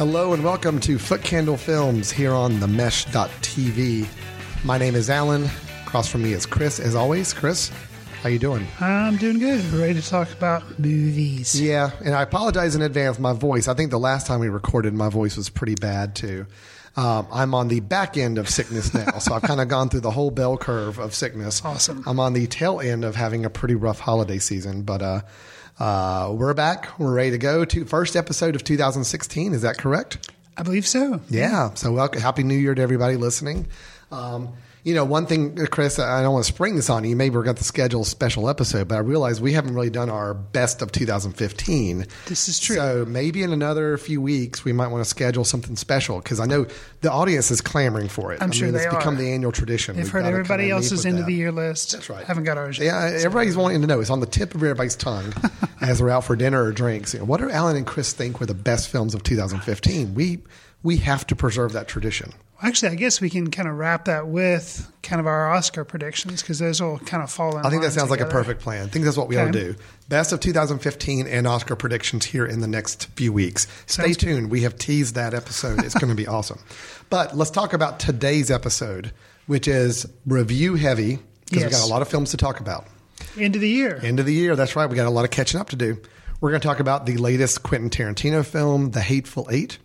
Hello and welcome to Footcandle Films here on the Mesh.tv. My name is Alan. Across from me is Chris. As always, Chris, how you doing? I'm doing good. Ready to talk about movies. Yeah, and I apologize in advance. My voice. I think the last time we recorded, my voice was pretty bad too. Um, I'm on the back end of sickness now, so I've kind of gone through the whole bell curve of sickness. Awesome. I'm on the tail end of having a pretty rough holiday season, but uh, uh, we're back. We're ready to go to first episode of 2016. Is that correct? I believe so. Yeah. So, welcome, happy New Year to everybody listening. Um, you know, one thing, Chris, I don't want to spring this on you. Maybe we're going to schedule a special episode, but I realize we haven't really done our best of 2015. This is true. So maybe in another few weeks, we might want to schedule something special because I know the audience is clamoring for it. I'm I sure mean, they it's become the annual tradition. They've We've heard everybody kinda else's end of the year list. That's right. Haven't got ours yet. Yeah, everybody's wanting to know. It's on the tip of everybody's tongue as we're out for dinner or drinks. You know, what do Alan and Chris think were the best films of 2015? We we have to preserve that tradition. Actually, I guess we can kind of wrap that with kind of our Oscar predictions because those will kind of fall in. I think that sounds like a perfect plan. I think that's what we ought to do. Best of 2015 and Oscar predictions here in the next few weeks. Stay Sounds good. tuned. We have teased that episode. It's going to be awesome. But let's talk about today's episode, which is review heavy because we Yes. got a lot of films to talk about. End of the year. End of the year. That's right. We got a lot of catching up to do. We're going to talk about the latest Quentin Tarantino film, The Hateful Eight.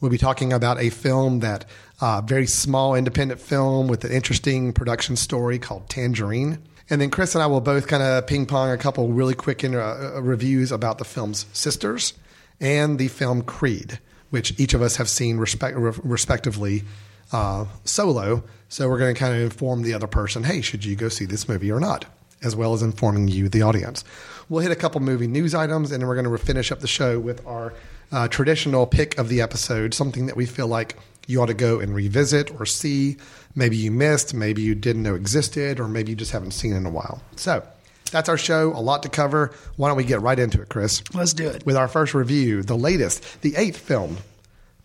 We'll be talking about a film that uh, very small independent film with an interesting production story called Tangerine. And then Chris and I will both kind of ping pong a couple really quick in, uh, uh, reviews about the film's Sisters and the film Creed, which each of us have seen respect, re- respectively uh, solo. So we're going to kind of inform the other person, hey, should you go see this movie or not? As well as informing you, the audience. We'll hit a couple movie news items, and then we're going to finish up the show with our uh, traditional pick of the episode, something that we feel like you ought to go and revisit or see. Maybe you missed, maybe you didn't know existed, or maybe you just haven't seen in a while. So that's our show. A lot to cover. Why don't we get right into it, Chris? Let's do it. With our first review, the latest, the eighth film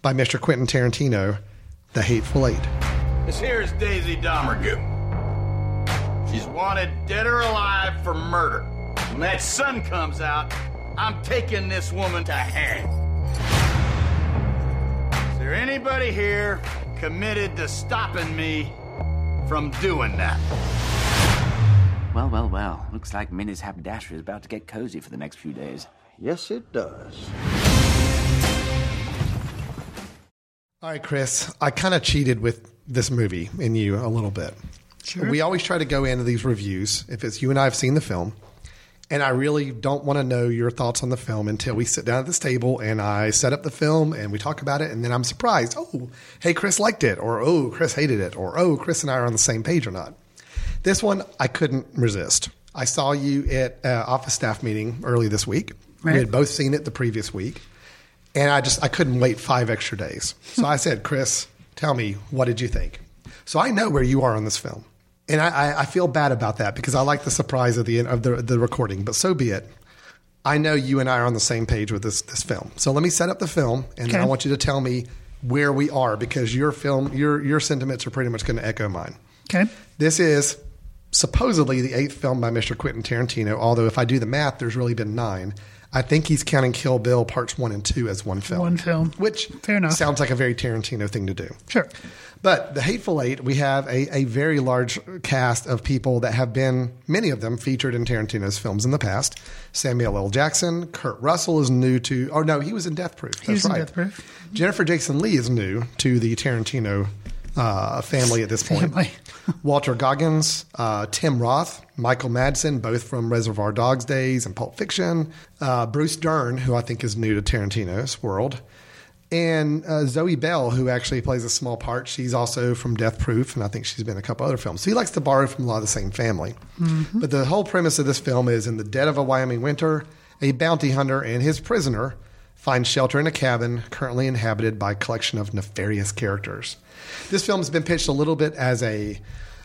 by Mr. Quentin Tarantino, The Hateful Eight. This here is Daisy Domergue. She's wanted dead or alive for murder. When that sun comes out, I'm taking this woman to hang. Is there anybody here committed to stopping me from doing that? Well, well, well. Looks like Minnie's haberdashery is about to get cozy for the next few days. Yes, it does. All right, Chris, I kind of cheated with this movie and you a little bit. Sure. We always try to go into these reviews if it's you and I have seen the film, and I really don't want to know your thoughts on the film until we sit down at this table and I set up the film and we talk about it, and then I'm surprised. Oh, hey, Chris liked it, or oh, Chris hated it, or oh, Chris and I are on the same page or not. This one I couldn't resist. I saw you at uh, office staff meeting early this week. Right. We had both seen it the previous week, and I just I couldn't wait five extra days. So I said, Chris, tell me what did you think? So I know where you are on this film, and I, I, feel bad about that because I like the surprise of the end of the the recording. But so be it. I know you and I are on the same page with this this film. So let me set up the film, and then I want you to tell me where we are because your film your your sentiments are pretty much going to echo mine. Okay. This is supposedly the eighth film by Mr. Quentin Tarantino, although if I do the math, there's really been nine. I think he's counting Kill Bill parts one and two as one film. One film. Which Fair enough. sounds like a very Tarantino thing to do. Sure. But The Hateful Eight, we have a, a very large cast of people that have been, many of them, featured in Tarantino's films in the past. Samuel L. Jackson, Kurt Russell is new to, oh no, he was in Death Proof. That's was in. Death Proof. Jennifer Jason Lee is new to the Tarantino uh, family at this point. Walton Goggins, uh, Tim Roth, Michael Madsen, both from Reservoir Dogs days and Pulp Fiction. Uh, Bruce Dern, who I think is new to Tarantino's world. And uh, Zoe Bell, who actually plays a small part. She's also from Death Proof, and I think she's been in a couple other films. So he likes to borrow from a lot of the same family. But the whole premise of this film is in the dead of a Wyoming winter, a bounty hunter and his prisoner find shelter in a cabin currently inhabited by a collection of nefarious characters. This film has been pitched a little bit as a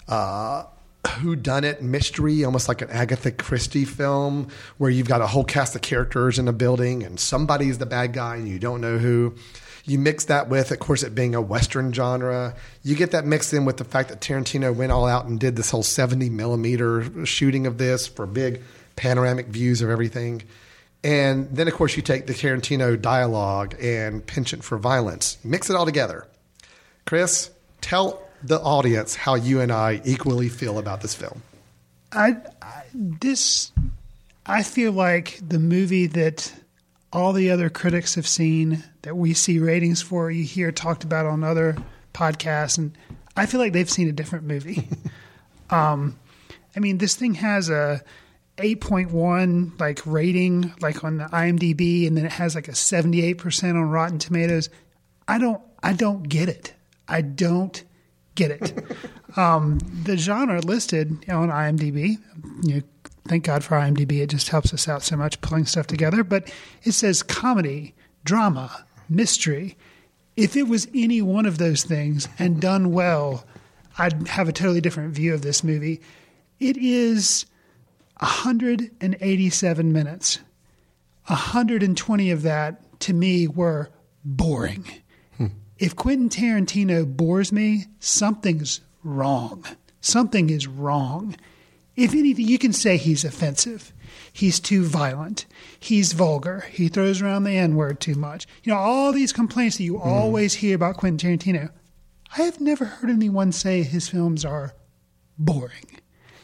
uh, whodunit mystery, almost like an Agatha Christie film, where you've got a whole cast of characters in a building and somebody's the bad guy and you don't know who. You mix that with, of course, it being a Western genre. You get that mixed in with the fact that Tarantino went all out and did this whole 70 millimeter shooting of this for big panoramic views of everything. And then, of course, you take the Tarantino dialogue and penchant for violence, mix it all together. Chris, tell the audience how you and I equally feel about this film. I, I this I feel like the movie that all the other critics have seen that we see ratings for you hear talked about on other podcasts and I feel like they've seen a different movie. um, I mean this thing has a 8.1 like rating like on the IMDb and then it has like a 78% on Rotten Tomatoes. I don't I don't get it. I don't get it. um, the genre listed on IMDb, you know, thank God for IMDb. It just helps us out so much pulling stuff together. But it says comedy, drama, mystery. If it was any one of those things and done well, I'd have a totally different view of this movie. It is 187 minutes. 120 of that to me were boring. If Quentin Tarantino bores me, something's wrong. Something is wrong. If anything, you can say he's offensive. He's too violent. He's vulgar. He throws around the N word too much. You know, all these complaints that you Hmm. always hear about Quentin Tarantino. I have never heard anyone say his films are boring.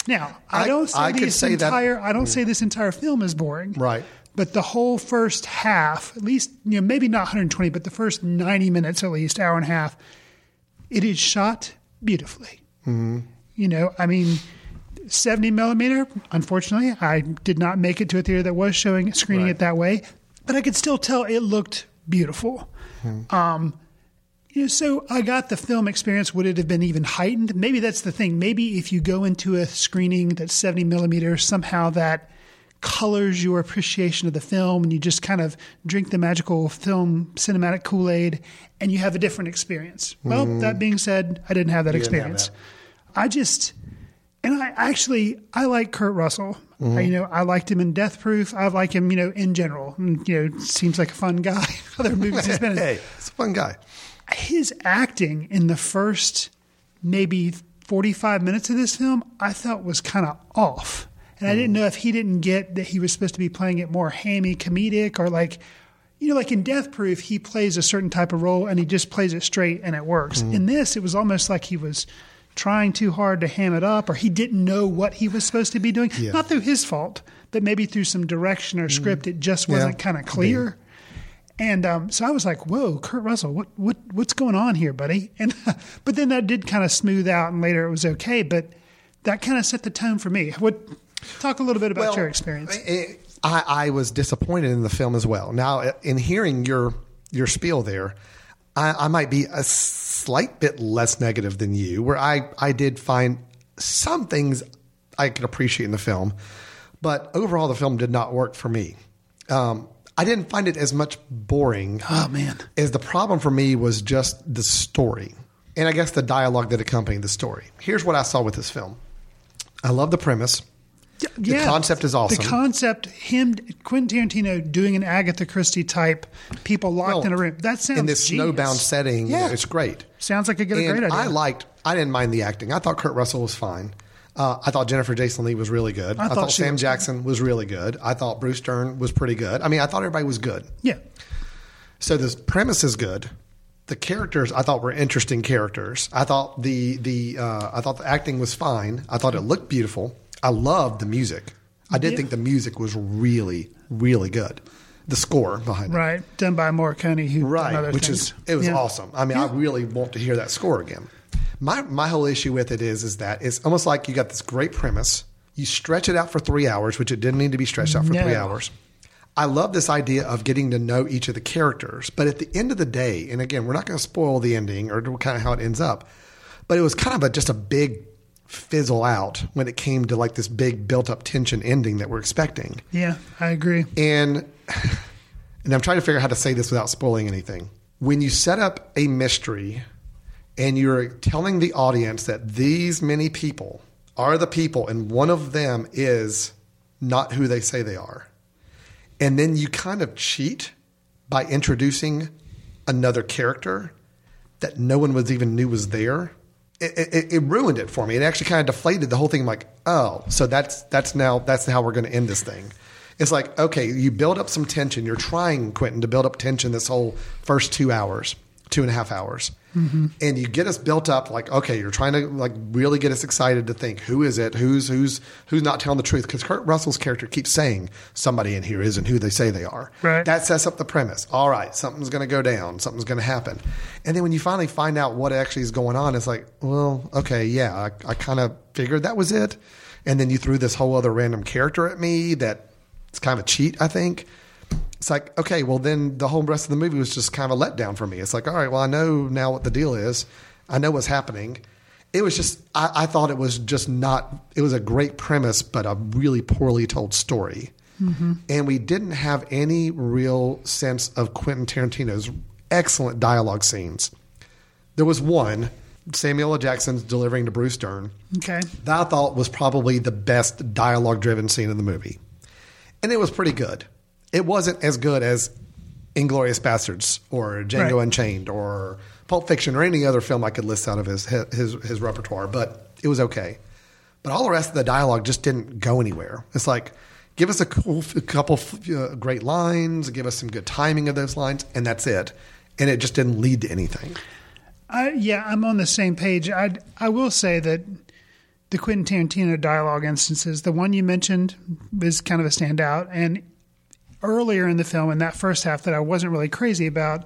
Now, I, I- don't say I this say that- entire I don't say this entire film is boring. Right. But the whole first half, at least, you know, maybe not 120, but the first 90 minutes at least, hour and a half, it is shot beautifully. Mm-hmm. You know, I mean, 70 millimeter, unfortunately, I did not make it to a theater that was showing, screening it that way, but I could still tell it looked beautiful. Um, you know, so I got the film experience. Would it have been even heightened? Maybe that's the thing. Maybe if you go into a screening that's 70 millimeter, somehow that colors your appreciation of the film and you just kind of drink the magical film cinematic Kool Aid and you have a different experience. Well, that being said, I didn't have that didn't have experience. I just, and I actually, I like Kurt Russell. Mm-hmm. I, you know, I liked him in Death Proof. I like him, you know, in general. And, you know, seems like a fun guy. Other movies he's been in Hey, it's a fun guy. his acting in the first maybe 45 minutes of this film, I thought was kind of off. And I didn't know if he didn't get that he was supposed to be playing it more hammy comedic or like, you know, like in Death Proof, he plays a certain type of role and he just plays it straight and it works. In this, it was almost like he was trying too hard to ham it up or he didn't know what he was supposed to be doing. Yeah. Not through his fault, but maybe through some direction or script, it just wasn't kind of clear. And um, so I was like, "Whoa, Kurt Russell, what what what's going on here, buddy?" And but then that did kind of smooth out, and later it was okay. But that kind of set the tone for me. What talk a little bit about your experience? I, I I was disappointed in the film as well. Now, in hearing your your spiel there, I, I might be a slight bit less negative than you, where I, I did find some things I could appreciate in the film, but overall, the film did not work for me. Um, I didn't find it as much boring Oh man, is the problem for me was just the story and I guess the dialogue that accompanied the story. Here's what I saw with this film. I love the premise. The concept is awesome. The concept, him, Quentin Tarantino doing an Agatha Christie type, people locked Well, in a room. That sounds in this genius. snowbound setting. Yeah, it's great. Sounds like a good, a great idea. I liked. I didn't mind the acting. I thought Kurt Russell was fine. Uh, I thought Jennifer Jason Lee was really good. I I, thought thought, Sam was- Jackson was really good. I thought Bruce Dern was pretty good. I mean, I thought everybody was good. yeah, So the premise is good. The characters I thought were interesting characters. I thought the the uh, I thought the acting was fine. I thought it looked beautiful. I loved the music. I did Yeah. think the music was really really good. The score behind it, right. Done by Morricone, who right, which things. is it was Yeah. awesome. I mean, I really want to hear that score again. My my whole issue with it is is that it's almost like you got this great premise. You stretch it out for three hours, which it didn't need to be stretched out for three hours. I love this idea of getting to know each of the characters, but at the end of the day, and again, we're not going to spoil the ending or kind of how it ends up, but it was kind of a, just a big fizzle out when it came to like this big built up tension ending that we're expecting. Yeah, I agree. And and I'm trying to figure out how to say this without spoiling anything. When you set up a mystery and you're telling the audience that these many people are the people and one of them is not who they say they are, and then you kind of cheat by introducing another character that no one was even knew was there. It, it, it ruined it for me. It actually kind of deflated the whole thing. I'm like, oh, so that's that's now that's how we're going to end this thing. It's like, okay, you build up some tension. You're trying, Quentin, to build up tension this whole first two hours, two and a half hours. Mm-hmm. And you get us built up like, okay, you're trying to like really get us excited to think who is it? Who's who's who's not telling the truth? Because Kurt Russell's character keeps saying somebody in here isn't who they say they are. Right. That sets up the premise. All right, something's going to go down. Something's going to happen. And then when you finally find out what actually is going on, it's like, well, okay, yeah, I, I kind of figured that was it. And then you threw this whole other random character at me that it's kind of a cheat, I think. It's like, okay, well, then the whole rest of the movie was just kind of a letdown for me. It's like, all right, well, I know now what the deal is. I know what's happening. It was just, I, I thought it was just not, it was a great premise, but a really poorly told story. Mm-hmm. And we didn't have any real sense of Quentin Tarantino's excellent dialogue scenes. There was one, Samuel L. Jackson's delivering to Bruce Dern, Okay. that I thought was probably the best dialogue driven scene in the movie. And it was pretty good. It wasn't as good as Inglourious Basterds or Django Right. Unchained or Pulp Fiction or any other film I could list out of his, his, his repertoire, but it was okay. But all the rest of the dialogue just didn't go anywhere. It's like, give us a, cool, a couple uh, great lines, give us some good timing of those lines, and that's it. And it just didn't lead to anything. I, yeah, I'm on the same page. I I will say that the Quentin Tarantino dialogue instances, the one you mentioned, is kind of a standout. And earlier in the film, in that first half, that I wasn't really crazy about,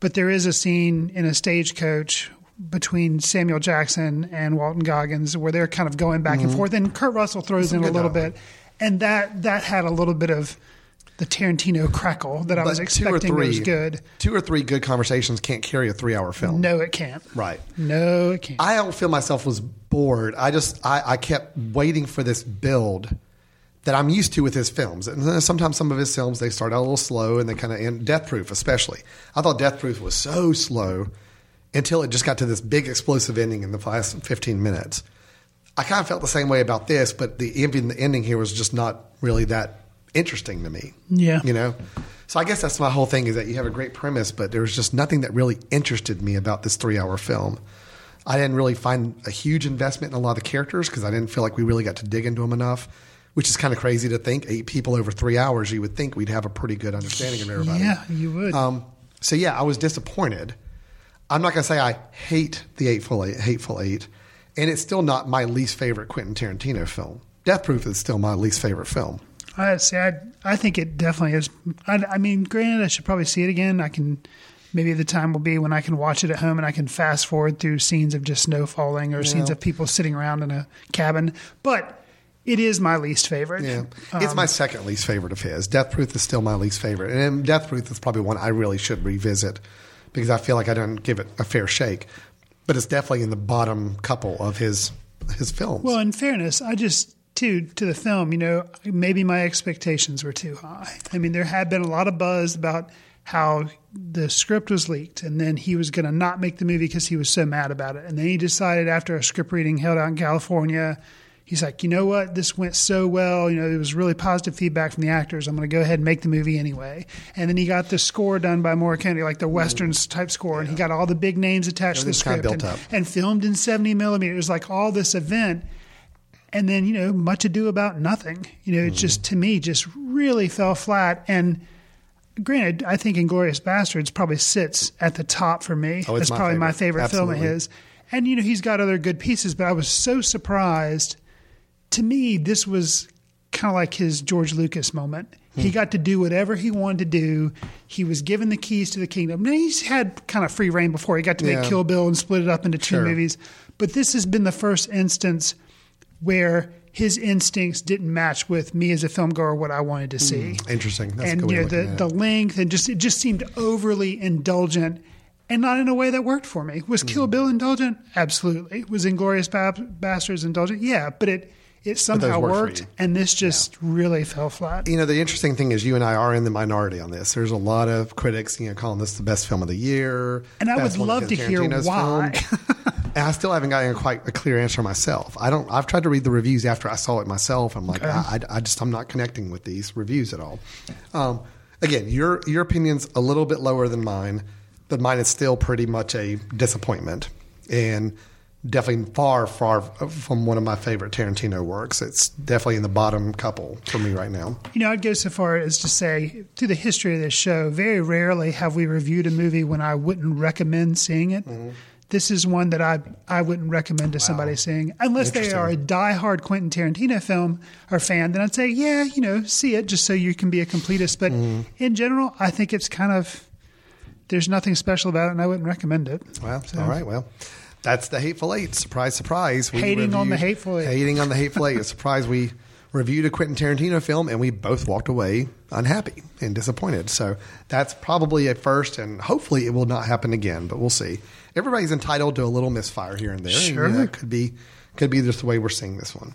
but there is a scene in a stagecoach between Samuel Jackson and Walton Goggins where they're kind of going back and mm-hmm. forth, and Kurt Russell throws in a little dialogue. bit, and that that had a little bit of the Tarantino crackle that I was But expecting three, was good. Two or three good conversations can't carry a three hour film. No, it can't. Right. No, it can't. I don't feel myself was bored. I just I, I kept waiting for this build that I'm used to with his films. And sometimes some of his films they start out a little slow and they kind of end. Death Proof, especially. I thought Death Proof was so slow until it just got to this big explosive ending in the last 15 minutes. I kind of felt the same way about this, but the even the ending here was just not really that interesting to me. Yeah. you know. So I guess that's my whole thing is that you have a great premise, but there was just nothing that really interested me about this three-hour film. I didn't really find a huge investment in a lot of the characters because I didn't feel like we really got to dig into them enough. Which is kind of crazy to think. Eight people over three hours, you would think we'd have a pretty good understanding of everybody. Yeah, you would. Um, so yeah, I was disappointed. I'm not going to say I hate the Eightful Eight, Hateful Eight, and it's still not my least favorite Quentin Tarantino film. Death Proof is still my least favorite film. I see. I I think it definitely is. I, I mean, granted, I should probably see it again. I can. Maybe the time will be when I can watch it at home and I can fast forward through scenes of just snow falling or scenes of people sitting around in a cabin. But it is my least favorite. Yeah, it's Um, my second least favorite of his. Death Proof is still my least favorite, and Death Proof is probably one I really should revisit because I feel like I didn't give it a fair shake. But it's definitely in the bottom couple of his his films. Well, in fairness, I just to to the film, you know, maybe my expectations were too high. I mean, there had been a lot of buzz about how the script was leaked, and then he was going to not make the movie because he was so mad about it. And then he decided after a script reading held out in California, he's like, you know what, this went so well. You know, there was really positive feedback from the actors. I'm going to go ahead and make the movie anyway. And then he got the score done by Morricone, like the westerns type score, and he got all the big names attached to the script and, and filmed in 70 millimeter. It was like all this event and then you know much ado about nothing you know it Mm-hmm. just to me just really fell flat and granted i think inglourious basterds probably sits at the top for me Oh, it's that's my probably my favorite. favorite film of his and you know he's got other good pieces but i was so surprised to me this was kind of like his george lucas moment Hmm. he got to do whatever he wanted to do. He was given the keys to the kingdom. Now, he's had kind of free reign before. He got to make Yeah. Kill Bill and split it up into two Sure. movies. But this has been the first instance where his instincts didn't match with me as a film goer what I wanted to see. Interesting. That's and you know the, the length and just it just seemed overly indulgent and not in a way that worked for me. Was Kill Mm-hmm. Bill indulgent? Absolutely. Was Inglourious ba- Basterds indulgent? Yeah, but it it somehow worked worked, and this just really fell flat. You know, the interesting thing is you and I are in the minority on this. There's a lot of critics, you know, calling this the best film of the year. And I would love to hear Tarantino's why. and I still haven't gotten quite a clear answer myself. I don't. I've tried to read the reviews after I saw it myself. I'm like, I, I, I just I'm not connecting with these reviews at all. Um, again, your your opinion's a little bit lower than mine, but mine is still pretty much a disappointment and definitely far far from one of my favorite Tarantino works. It's definitely in the bottom couple for me right now. You know, I'd go so far as to say, through the history of this show, very rarely have we reviewed a movie when I wouldn't recommend seeing it. Mm-hmm. This is one that I I wouldn't recommend to somebody seeing, unless they are a diehard Quentin Tarantino film or fan. Then I'd say, yeah, you know, see it just so you can be a completist. But Mm-hmm. in general, I think it's kind of there's nothing special about it, and I wouldn't recommend it. Well, all right. Well, that's the Hateful Eight. Surprise, surprise. We Hating on the Hateful Eight. Hating on the Hateful Eight. A surprise. We reviewed a Quentin Tarantino film and we both walked away unhappy and disappointed. So that's probably a first, and hopefully it will not happen again. But we'll see. Everybody's entitled to a little misfire here and there. Sure. it could be could be just the way we're seeing this one.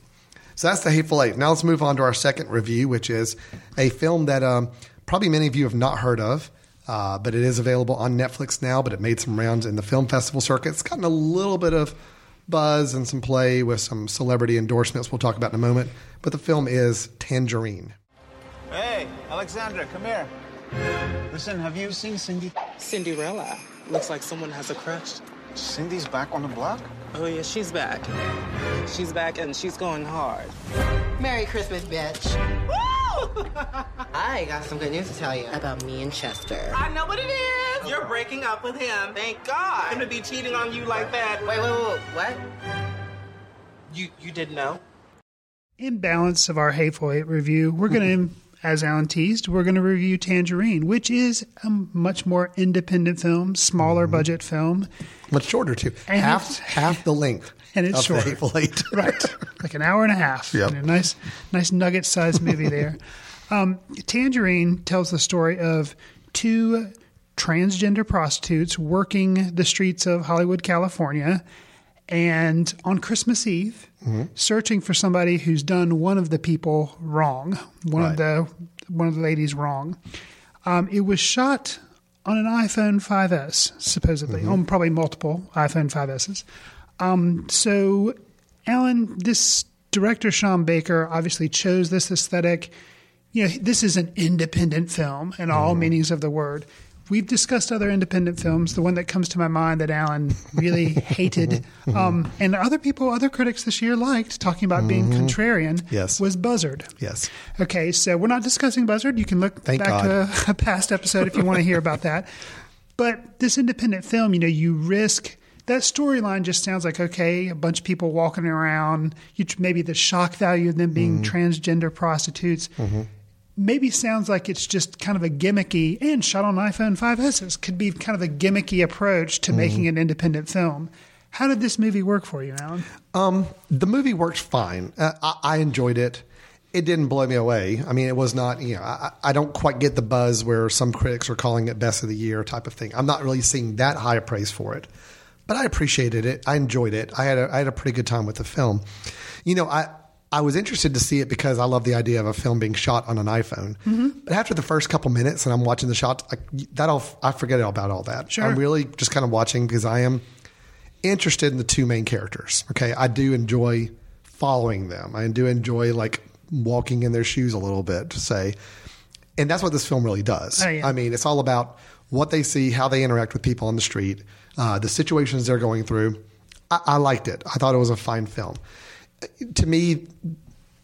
So that's the Hateful Eight. Now let's move on to our second review, which is a film that um, probably many of you have not heard of. Uh, but it is available on Netflix now. But it made some rounds in the film festival circuit. It's gotten a little bit of buzz and some play with some celebrity endorsements. We'll talk about in a moment. But the film is Tangerine. Hey, Alexandra, come here. Listen, have you seen Cindy? Cinderella. Looks like someone has a crush. Cindy's back on the block? Oh, yeah, she's back. She's back and she's going hard. Merry Christmas, bitch. I got some good news to tell you about me and Chester. I know what it is. You're breaking up with him. Thank God. Him to be cheating on you like that. Wait, wait, wait, what? You you didn't know? in balance of our Hateful Eight review, we're going to, mm-hmm. as Alan teased, we're going to review Tangerine, which is a much more independent film, smaller mm-hmm. budget film, Much shorter too. And half half the length. And it's of shorter. The Hateful Eight. right? Like an hour and a half. Yep. And a nice, nice nugget-sized movie there. Um, Tangerine tells the story of two transgender prostitutes working the streets of Hollywood, California, and on Christmas Eve, searching for somebody who's done one of the people wrong, one of the one of the ladies wrong. Um, it was shot on an iPhone 5S, supposedly, on probably multiple iPhone 5Ss. Um, so, Alan, this director Sean Baker obviously chose this aesthetic. You know, this is an independent film in all meanings of the word. We've discussed other independent films. The one that comes to my mind that Alan really hated, um, and other people, other critics this year liked, talking about being contrarian, Yes. was Buzzard. Yes. Okay, so we're not discussing Buzzard. You can look Thank back God. to a past episode if you want to hear about that. But this independent film, you know, you risk that storyline just sounds like okay, a bunch of people walking around. You maybe the shock value of them being Mm-hmm. transgender prostitutes. Maybe sounds like it's just kind of a gimmicky and shot on iPhone 5s. Could be kind of a gimmicky approach Mm-hmm. to making an independent film. How did this movie work for you, Alan? Um, the movie worked fine. Uh, I, I enjoyed it. It didn't blow me away. I mean, it was not, you know, I, I don't quite get the buzz where some critics are calling it best of the year type of thing. I'm not really seeing that high a praise for it, but I appreciated it. I enjoyed it. I had a, I had a pretty good time with the film. You know, I, I was interested to see it because I love the idea of a film being shot on an iPhone. Mm-hmm. But after the first couple minutes and I'm watching the shots, I, that all, I forget about all that. Sure. I'm really just kind of watching because I am interested in the two main characters. Okay, I do enjoy following them. I do enjoy like walking in their shoes a little bit to say, and that's what this film really does. Oh, yeah. I mean, it's all about what they see, how they interact with people on the street, uh, the situations they're going through. I, I liked it. I thought it was a fine film. To me,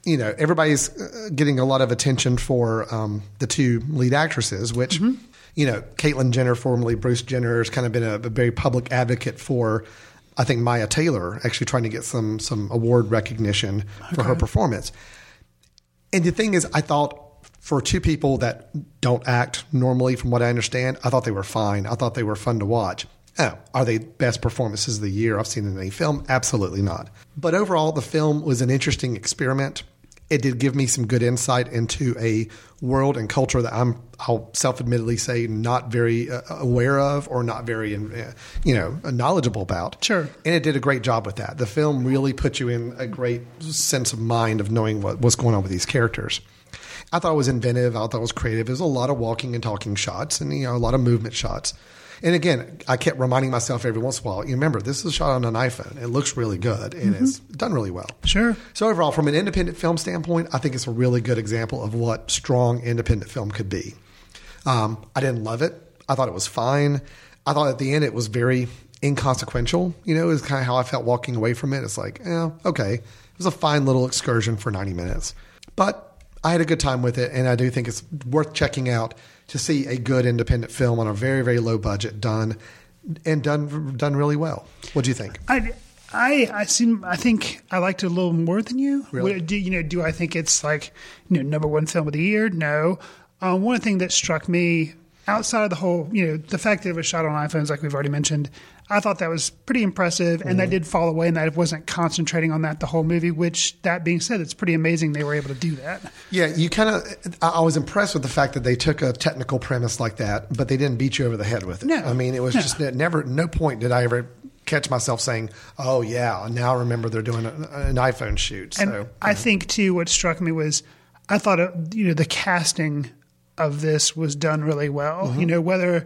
you know, everybody's uh, getting a lot of attention for um, the two lead actresses, which, you know, Caitlyn Jenner, formerly Bruce Jenner, has kind of been a, a very public advocate for. I think Mya Taylor actually trying to get some some award recognition for her performance. And the thing is, I thought for two people that don't act normally, from what I understand, I thought they were fine. I thought they were fun to watch. Oh, are they best performances of the year I've seen in any film? Absolutely not. But overall, the film was an interesting experiment. it did give me some good insight into a world and culture that I'm, I'll self-admittedly say, not very uh, aware of or not very, uh, you know, knowledgeable about. Sure. And it did a great job with that. The film really put you in a great sense of mind of knowing what, what's going on with these characters. I thought it was inventive. I thought it was creative. There's a lot of walking and talking shots, and you know, a lot of movement shots. And again, I kept reminding myself every once in a while. You remember, this is shot on an iPhone. It looks really good, and it's done really well. Sure. So overall, from an independent film standpoint, I think it's a really good example of what strong independent film could be. Um, I didn't love it. I thought it was fine. I thought at the end it was very inconsequential. You know, is kind of how I felt walking away from it. It's like, yeah, okay, it was a fine little excursion for ninety minutes, but I had a good time with it, and I do think it's worth checking out to see a good independent film on a very very low budget done and done done really well. What do you think? I, I, I seem. I think I liked it a little more than you. Really? What- Do you know? Do I think it's like you know number one film of the year? No. Um, one thing that struck me outside of the whole, you know, the fact that it was shot on iPhones, like we've already mentioned, I thought that was pretty impressive, and Mm-hmm. did fall away, and that it wasn't concentrating on that the whole movie. Which, that being said, it's pretty amazing they were able to do that. Yeah, you kind of. I was impressed with the fact that they took a technical premise like that, but they didn't beat you over the head with it. No. I mean, it was No. just never. No point did I ever catch myself saying, "Oh yeah, now I remember they're doing an iPhone shoot." And So I think too, what struck me was I thought you know the casting of this was done really well. Mm-hmm. You know whether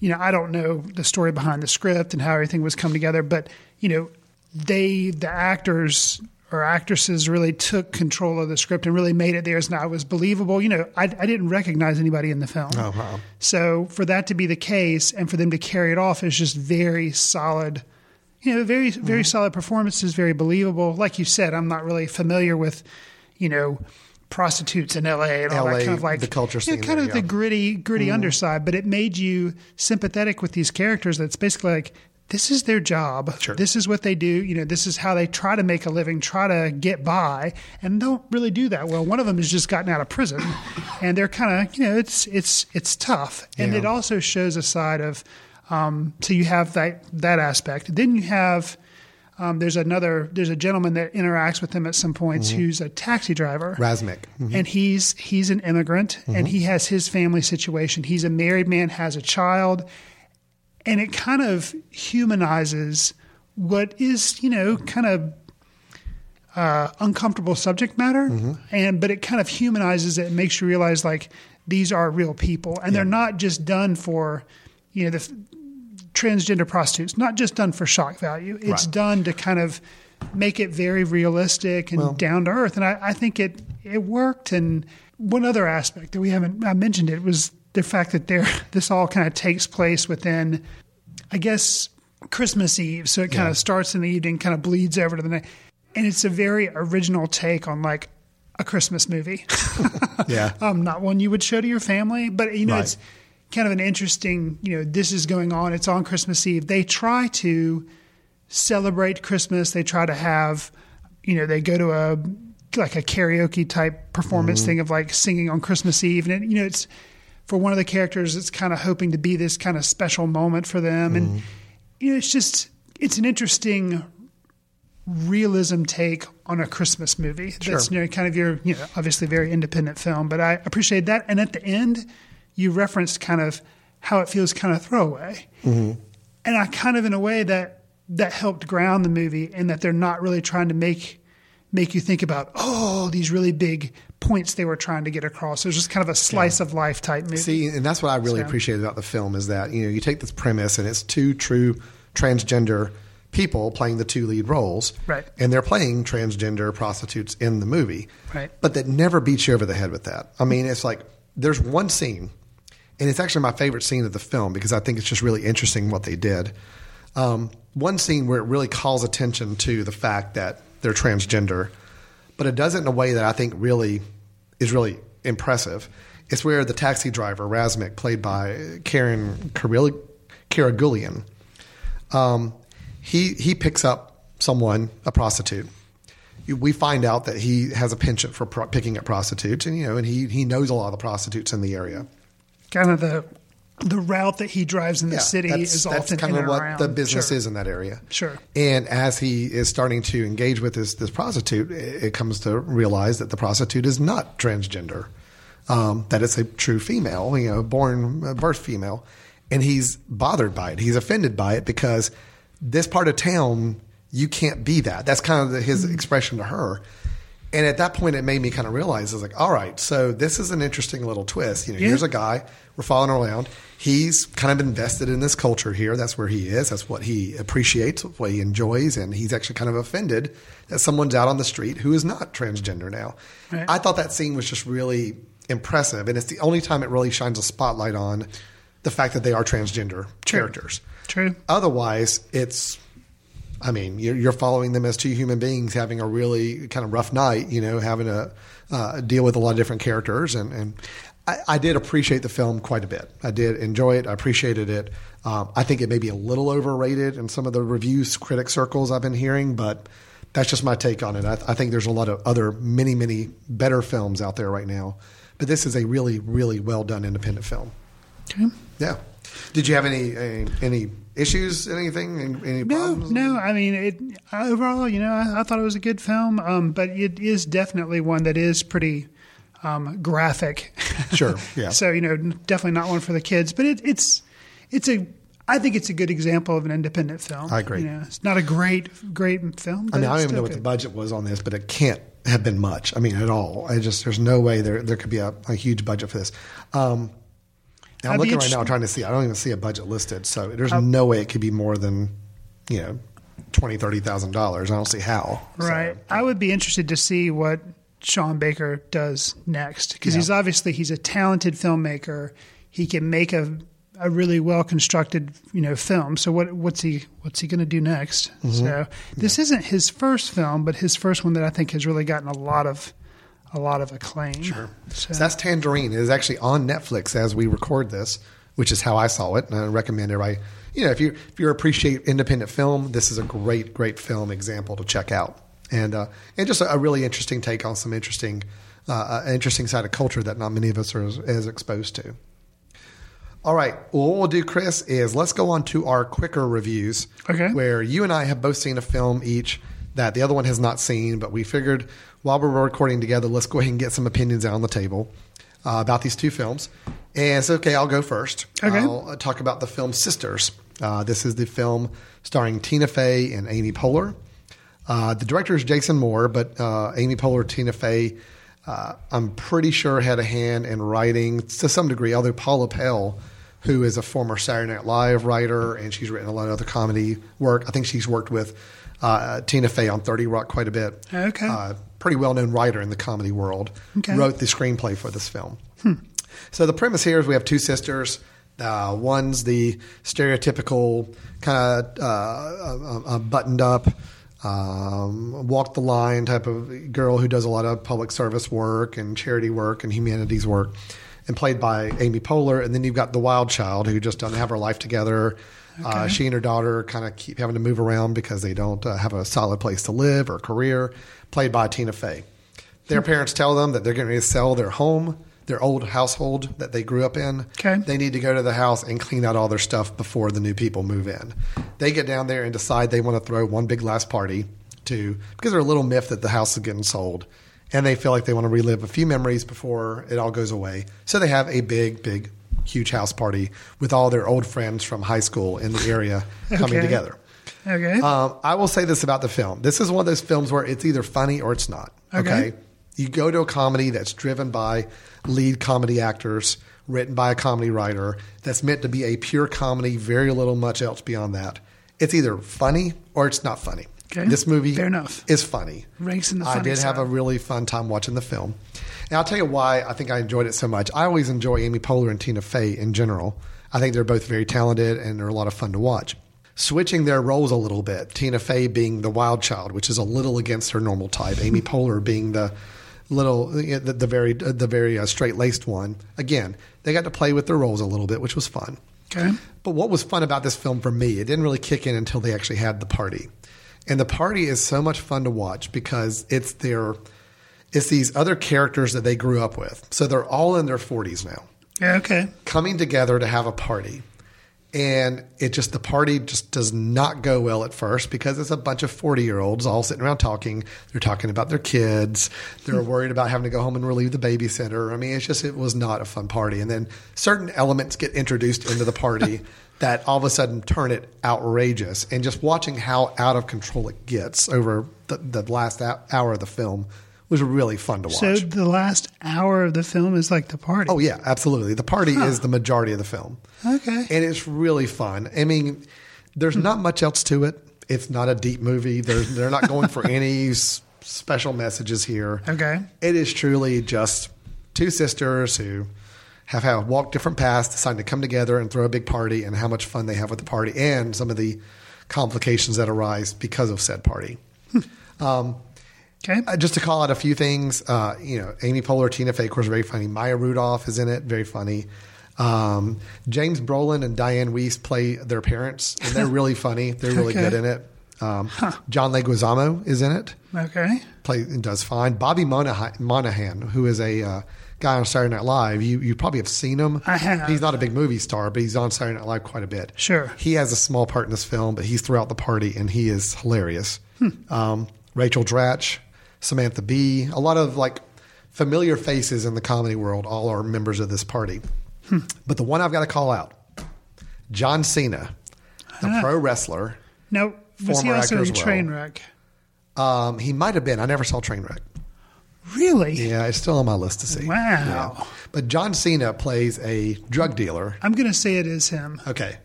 you know I don't know the story behind the script and how everything was come together, but you know they the actors or actresses really took control of the script and really made it theirs, and I was believable. You know, I, I didn't recognize anybody in the film. Oh, wow. So for that to be the case and for them to carry it off is just very solid. You know, very very Mm-hmm. solid performances, very believable. Like you said, I'm not really familiar with, you know, prostitutes in LA and all LA, that kind of like the culture you know, scene kind there, of the yeah. Mm-hmm. gritty gritty underside. But it made you sympathetic with these characters. That's basically like this is their job. Sure. This is what they do. You know, this is how they try to make a living, try to get by, and don't really do that well. One of them has just gotten out of prison, and they're kind of you know it's it's it's tough, and Yeah. it also shows a side of. Um, so you have that that aspect. Then you have um, there's another there's a gentleman that interacts with him at some points who's a taxi driver. Razmik. Mhm. And he's he's an immigrant and he has his family situation. He's a married man, has a child, and it kind of humanizes what is, you know, kind of uh, uncomfortable subject matter, and but it kind of humanizes it and makes you realize like these are real people, and they're not just done for, you know, the transgender prostitutes, not just done for shock value. It's Right. done to kind of make it very realistic and down to earth, and I, I think it it worked. And one other aspect that we haven't I mentioned it was the fact that there this all kind of takes place within, I guess, Christmas Eve. So it kind of starts in the evening, kind of bleeds over to the night, and it's a very original take on like a Christmas movie. Yeah. um, not one you would show to your family, but you know, Right. it's kind of an interesting. You know, this is going on. It's on Christmas Eve. They try to celebrate Christmas. They try to have, you know, they go to a like a karaoke type performance Mm-hmm. thing of like singing on Christmas Eve, and it, you know, it's for one of the characters. It's kind of hoping to be this kind of special moment for them, and Mm-hmm. you know, it's just it's an interesting realism take on a Christmas movie. That's you know, kind of your, you know, obviously very independent film, but I appreciate that. And at the end, you referenced kind of how it feels kind of throwaway. Mm-hmm. And I kind of, in a way, that that helped ground the movie and that they're not really trying to make make you think about oh these really big points they were trying to get across. It was just kind of a slice of life type movie. See, and that's what I really So- appreciated about the film is that you know you take this premise and it's two true transgender people playing the two lead roles, Right. And they're playing transgender prostitutes in the movie, Right. But that never beats you over the head with that. I mean, it's like there's one scene, and it's actually my favorite scene of the film because I think it's just really interesting what they did. Um, one scene where it really calls attention to the fact that they're transgender, but it does it in a way that I think really is really impressive. It's where the taxi driver Razmik, played by Karren Karil- Karagulian, um, he he picks up someone, a prostitute. We find out that he has a penchant for pro- picking up prostitutes, and you know, and he he knows a lot of the prostitutes in the area. Kind of the the route that he drives in the Yeah, city that's, is that's often kind of what around. the business Sure. is in that area. Sure. And as he is starting to engage with this this prostitute, it, it comes to realize that the prostitute is not transgender, um, that it's a true female, you know, born uh, birth female, and he's bothered by it. He's offended by it because this part of town you can't be that. That's kind of the, his expression to her. And at that point, it made me kind of realize I was like, all right, so this is an interesting little twist. You know, Yeah. here's a guy we're following around. He's kind of invested in this culture here. That's where he is. That's what he appreciates, what he enjoys, and he's actually kind of offended that someone's out on the street who is not transgender now. Right. I thought that scene was just really impressive, and it's the only time it really shines a spotlight on the fact that they are transgender characters. True. Otherwise, it's I mean, you're, you're following them as two human beings having a really kind of rough night, you know, having to uh, deal with a lot of different characters. And, and I, I did appreciate the film quite a bit. I did enjoy it. I appreciated it. Um, I think it may be a little overrated in some of the reviews, critic circles I've been hearing, but that's just my take on it. I, I think there's a lot of other many, many better films out there right now. But this is a really, really well done independent film. Okay. Yeah. Did you have any any, any issues? Anything? Any, any No, no. I mean, it overall, you know, I, I thought it was a good film, um, but it is definitely one that is pretty um, graphic. Sure, yeah. so you know, definitely not one for the kids, but it, it's it's a. I think it's a good example of an independent film. I agree. You know, it's not a great, great film. I mean, I don't even know still what the budget was on this, but it can't have been much. I mean, at all. I just there's no way there there could be a, a huge budget for this. Um, now I'm looking right now, trying to see. I don't even see a budget listed, so there's no way it could be more than you know twenty thirty thousand dollars. I don't see how. So, Right. I would be interested to see what Sean Baker does next because Yeah. he's obviously he's a talented filmmaker. He can make a a really well constructed you know film. So what what's he what's he going to do next? Mm-hmm. So this isn't his first film, but his first one that I think has really gotten a lot of a lot of acclaim. Sure. So, So that's Tangerine. It is actually on Netflix as we record this, which is how I saw it, and I recommend everybody. You know, if you if you appreciate independent film, this is a great great film example to check out, and uh, and just a, a really interesting take on some interesting uh, uh, interesting side of culture that not many of us are as, as exposed to. All right. Well, what we'll do, Chris, is let's go on to our quicker reviews. Okay. Where you and I have both seen a film each that the other one has not seen, but we figured while we're recording together, let's go ahead and get some opinions out on the table uh, about these two films. And so, okay, I'll go first. Okay. I'll uh, talk about the film Sisters. Uh, this is the film starring Tina Fey and Amy Poehler. Uh, the director is Jason Moore, but uh, Amy Poehler, Tina Fey, uh, I'm pretty sure had a hand in writing to some degree. Although Paula Pell, who is a former Saturday Night Live writer and she's written a lot of other comedy work, I think she's worked with uh, Tina Fey on Thirty Rock quite a bit. Okay. Pretty well known writer in the comedy world. Okay. Wrote the screenplay for this film. So the premise here is we have two sisters. Uh, one's the stereotypical kind of uh, uh, uh, buttoned up, um, walk the line type of girl who does a lot of public service work and charity work and humanities work, and played by Amy Poehler. And then you've got the wild child who just doesn't have her life together. Uh, she and her daughter kind of keep having to move around because they don't uh, have a solid place to live or career, played by Tina Fey. Their parents tell them that they're getting ready to sell their home, their old household that they grew up in. Okay. They need to go to the house and clean out all their stuff before the new people move in. They get down there and decide they want to throw one big last party to because they're a little miffed that the house is getting sold. And they feel like they want to relive a few memories before it all goes away. So they have a big, big, huge house party with all their old friends from high school in the area coming Okay. together. okay. Um, I will say this about the film. This is one of those films where it's either funny or it's not. Okay. Okay. You go to a comedy that's driven by lead comedy actors, written by a comedy writer, that's meant to be a pure comedy, very little much else beyond that. It's either funny or it's not funny. Okay. This movie Fair enough. is funny. Ranks in the I did have side. a really fun time watching the film. And I'll tell you why I think I enjoyed it so much. I always enjoy Amy Poehler and Tina Fey in general. I think they're both very talented and they're a lot of fun to watch. Switching their roles a little bit, Tina Fey being the wild child, which is a little against her normal type, Amy Poehler being the little, the, the very, the very uh, straight laced one. Again, they got to play with their roles a little bit, which was fun. okay. But what was fun about this film for me, it didn't really kick in until they actually had the party. And the party is so much fun to watch because it's their it's these other characters that they grew up with. So they're all in their 40s now. Yeah, okay. coming together to have a party. And it just, the party just does not go well at first because it's a bunch of 40 year olds all sitting around talking. They're talking about their kids. They're hmm. worried about having to go home and relieve the babysitter. I mean, it's just, it was not a fun party. And then certain elements get introduced into the party that all of a sudden turn it outrageous. And just watching how out of control it gets over the, the last hour of the film was really fun to watch. So the last hour of the film is like the party. Oh yeah, absolutely. The party is the majority of the film. Okay. And it's really fun. I mean, there's not much else to it. It's not a deep movie. They're they're not going for any s- special messages here. Okay. It is truly just two sisters who have walked different paths, decide to come together and throw a big party, and how much fun they have with the party, and some of the complications that arise because of said party. um, Okay. uh, just to call out a few things, uh, you know, Amy Poehler, Tina Fey, of course, very funny. Maya Rudolph is in it, very funny. Um, James Brolin and Dianne Wiest play their parents, and they're really funny. They're really Okay. good in it. Um, John Leguizamo is in it, Okay. play and does fine. Bobby Moynihan, Moynihan who is a uh, guy on Saturday Night Live, you you probably have seen him. I have. He's not a big movie star, but he's on Saturday Night Live quite a bit. Sure. He has a small part in this film, but he's throughout the party, and he is hilarious. Hmm. Um, Rachel Dratch, Samantha Bee, a lot of like familiar faces in the comedy world, all are members of this party. Hmm. But the one I've got to call out, John Cena, the Ah. pro wrestler. Now, was he also actor in well. Trainwreck? Um, he might have been. I never saw Trainwreck. Really? Yeah, it's still on my list to see. Wow. Yeah. But John Cena plays a drug dealer. I'm going to say it is him. Okay.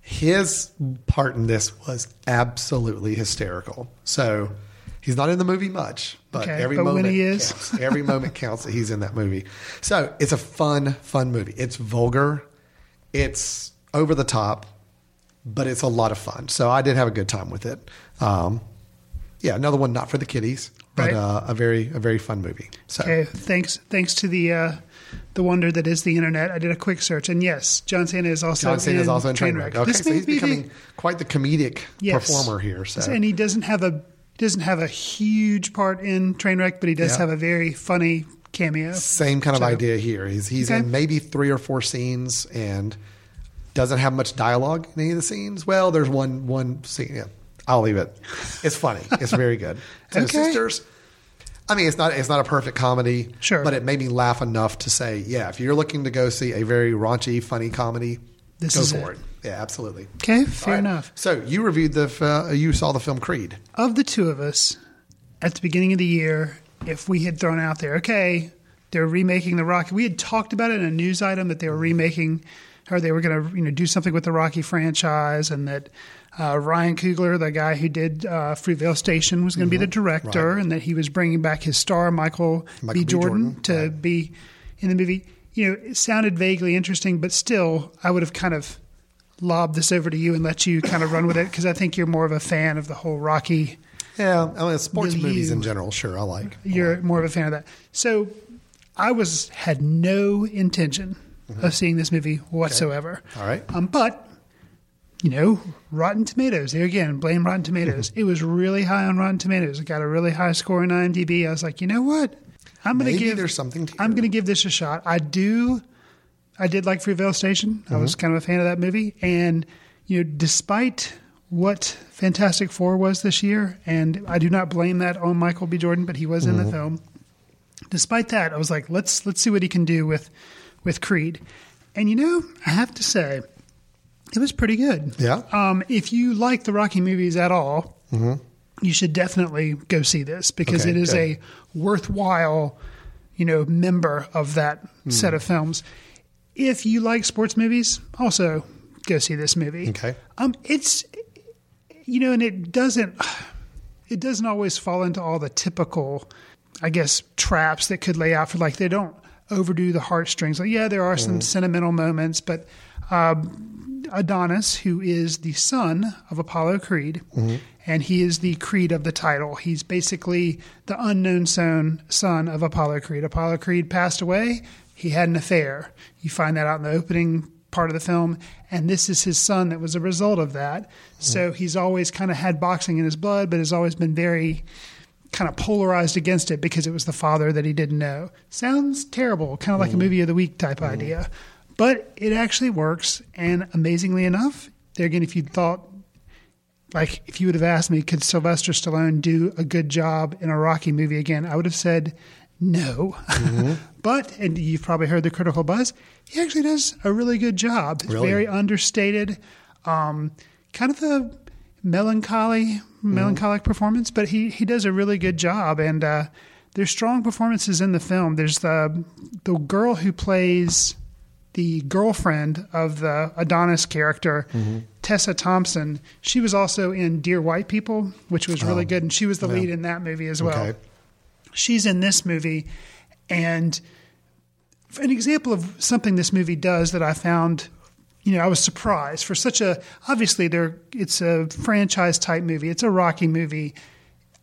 His part in this was absolutely hysterical. So he's not in the movie much, but Okay, every but moment he is- counts. Every moment counts that he's in that movie. So it's a fun, fun movie. It's vulgar, it's over the top, but it's a lot of fun. So I did have a good time with it. Um, yeah, another one not for the kiddies, but Right. uh, a very a very fun movie. So Okay, thanks thanks to the uh, the wonder that is the internet. I did a quick search, and yes, John Cena is also John Cena in is also in Trainwreck. Trainwreck. Okay, This so he's be the- becoming quite the comedic yes. performer here. So and he doesn't have a doesn't have a huge part in Trainwreck, but he does Yeah. have a very funny cameo. Same kind of So- idea here. He's he's Okay. in maybe three or four scenes and doesn't have much dialogue in any of the scenes. Well, there's one one scene. Yeah, I'll leave it. It's funny. it's very good. So Okay. sisters. I mean, it's not it's not a perfect comedy, Sure. but it made me laugh enough to say, yeah, if you're looking to go see a very raunchy, funny comedy, This go is for it. it. Yeah, absolutely. Okay, fair right. enough. So you reviewed the uh, you saw the film Creed. Of the two of us, at the beginning of the year, if we had thrown out there, okay, they're remaking the Rocky. We had talked about it in a news item that they were remaking, or they were going to, you know, do something with the Rocky franchise, and that uh, Ryan Coogler, the guy who did uh, Fruitvale Station, was going to be the director, Right. and that he was bringing back his star Michael, Michael B. B. Jordan, Jordan, to right. be in the movie. You know, it sounded vaguely interesting, but still, I would have kind of lobbed this over to you and let you kind of run with it because I think you're more of a fan of the whole Rocky Yeah, I mean sports movies in general. Sure, I like. you're more of a fan of that. So I was had no intention of seeing this movie whatsoever. Mm-hmm. All right. Um, but you know, Rotten Tomatoes. There again, blame Rotten Tomatoes. Mm-hmm. it was really high on Rotten Tomatoes. It got a really high score on IMDb. I was like, you know what? I'm going to give. there's something to I'm going to give this a shot. I do. I did like Fruitvale Station. I Mm-hmm. was kind of a fan of that movie, and you know, despite what Fantastic Four was this year, and I do not blame that on Michael B. Jordan, but he was Mm-hmm. in the film. Despite that, I was like, let's let's see what he can do with with Creed, and you know, I have to say, it was pretty good. Yeah. Um, if you like the Rocky movies at all, you should definitely go see this because Okay, it is good. a worthwhile, you know, member of that Hmm. set of films. If you like sports movies, also go see this movie. Okay. Um, it's you know, and it doesn't it doesn't always fall into all the typical, I guess, traps that could lay out for like they don't overdo the heartstrings. Like, yeah, there are some sentimental moments, but um, Adonis, who is the son of Apollo Creed, mm-hmm. and he is the Creed of the title. He's basically the unknown son son of Apollo Creed. Apollo Creed passed away. He had an affair. You find that out in the opening part of the film, and this is his son that was a result of that. Mm-hmm. So he's always kind of had boxing in his blood, but has always been very kind of polarized against it because it was the father that he didn't know. Sounds terrible, kind of like a mm-hmm. movie of the week type idea. But it actually works. And amazingly enough, there again, if you'd thought, like, if you would have asked me, could Sylvester Stallone do a good job in a Rocky movie again, I would have said no. but, and you've probably heard the critical buzz, he actually does a really good job. It's Really? very understated, um, kind of a melancholy, melancholic performance, but he, he does a really good job. And uh, there's strong performances in the film. There's the the girl who plays the girlfriend of the Adonis character, mm-hmm. Tessa Thompson. She was also in Dear White People, which was really oh. good, and she was the lead in that movie as well. Okay. She's in this movie, and an example of something this movie does that I found, you know, I was surprised for such a obviously there it's a franchise type movie. It's a Rocky movie.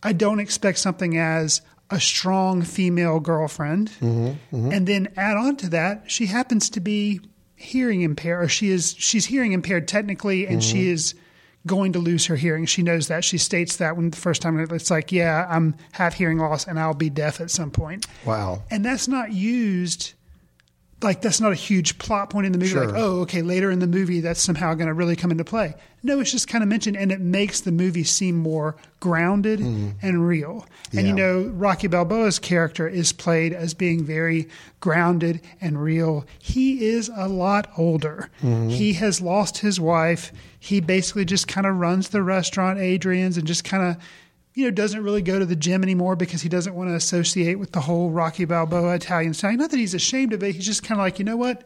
I don't expect something as a strong female girlfriend, mm-hmm, mm-hmm. and then add on to that, she happens to be hearing impaired, or she is she's hearing impaired technically, and she mm-hmm. is going to lose her hearing. She knows that. She states that when the first time it's like, yeah, I'm have hearing loss, and I'll be deaf at some point Wow. and that's not used like that's not a huge plot point in the movie. Sure. like oh okay later in the movie that's somehow going to really come into play. No it's just kind of mentioned and it makes the movie seem more grounded and real. And you Mm-hmm. Know rocky balboa's character is played as being very grounded and real. He is a lot older. Mm-hmm. he has lost his wife. He basically just kind of runs the restaurant adrian's and just kind of you know, doesn't really go to the gym anymore because he doesn't want to associate with the whole Rocky Balboa Italian style. Not that he's ashamed of it. He's just kind of like, you know what?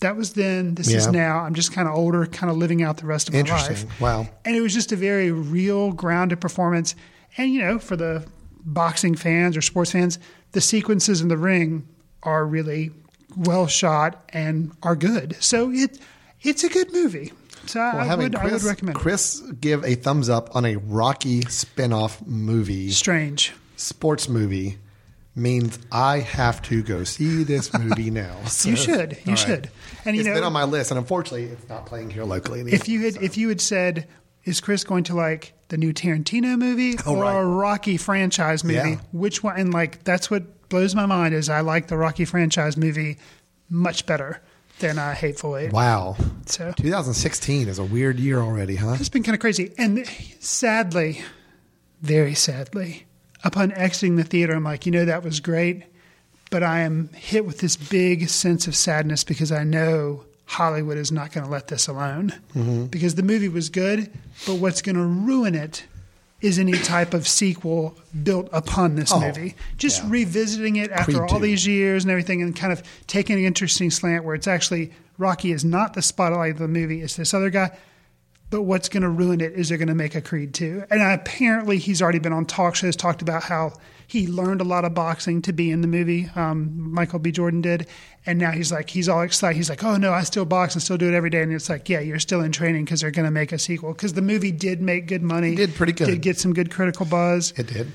That was then. This is now. I'm just kind of older, kind of living out the rest of my life. Wow. And it was just a very real, grounded performance. And, you know, for the boxing fans or sports fans, the sequences in the ring are really well shot and are good. So it it's a good movie. So I, uh, Well, I would I would Chris, recommend. Chris give a thumbs up on a Rocky spin-off movie, Strange. sports movie, means I have to go see this movie now. So- You should. You right. should. And you It's know, been on my list, and unfortunately, it's not playing here locally. Anymore. if you had if you had said, "Is Chris going to like the new Tarantino movie Oh, or right. a Rocky franchise movie?" Yeah. Which one? And like that's what blows my mind is I like the Rocky franchise movie much better than uh, Hateful Eight. wow, So 2016 is a weird year already, huh? it's been kind of crazy. And sadly, very sadly, upon exiting the theater, I'm like, you know, that was great, but I am hit with this big sense of sadness because I know Hollywood is not going to let this alone. Mm-hmm. Because the movie was good, but what's going to ruin it is any type of sequel built upon this Oh, movie. Just yeah. revisiting it after Creed all 2. these years and everything, and kind of taking an interesting slant where it's actually Rocky is not the spotlight of the movie; it's this other guy. But what's going to ruin it is they're going to make a Creed 2. And apparently, he's already been on talk shows, talked about how he learned a lot of boxing to be in the movie. Um, Michael B. Jordan did. And now he's like, he's all excited. He's like, oh, no, I still box and still do it every day. And it's like, yeah, you're still in training because they're going to make a sequel. Because the movie did make good money. Did pretty good. Did get some good critical buzz. It did.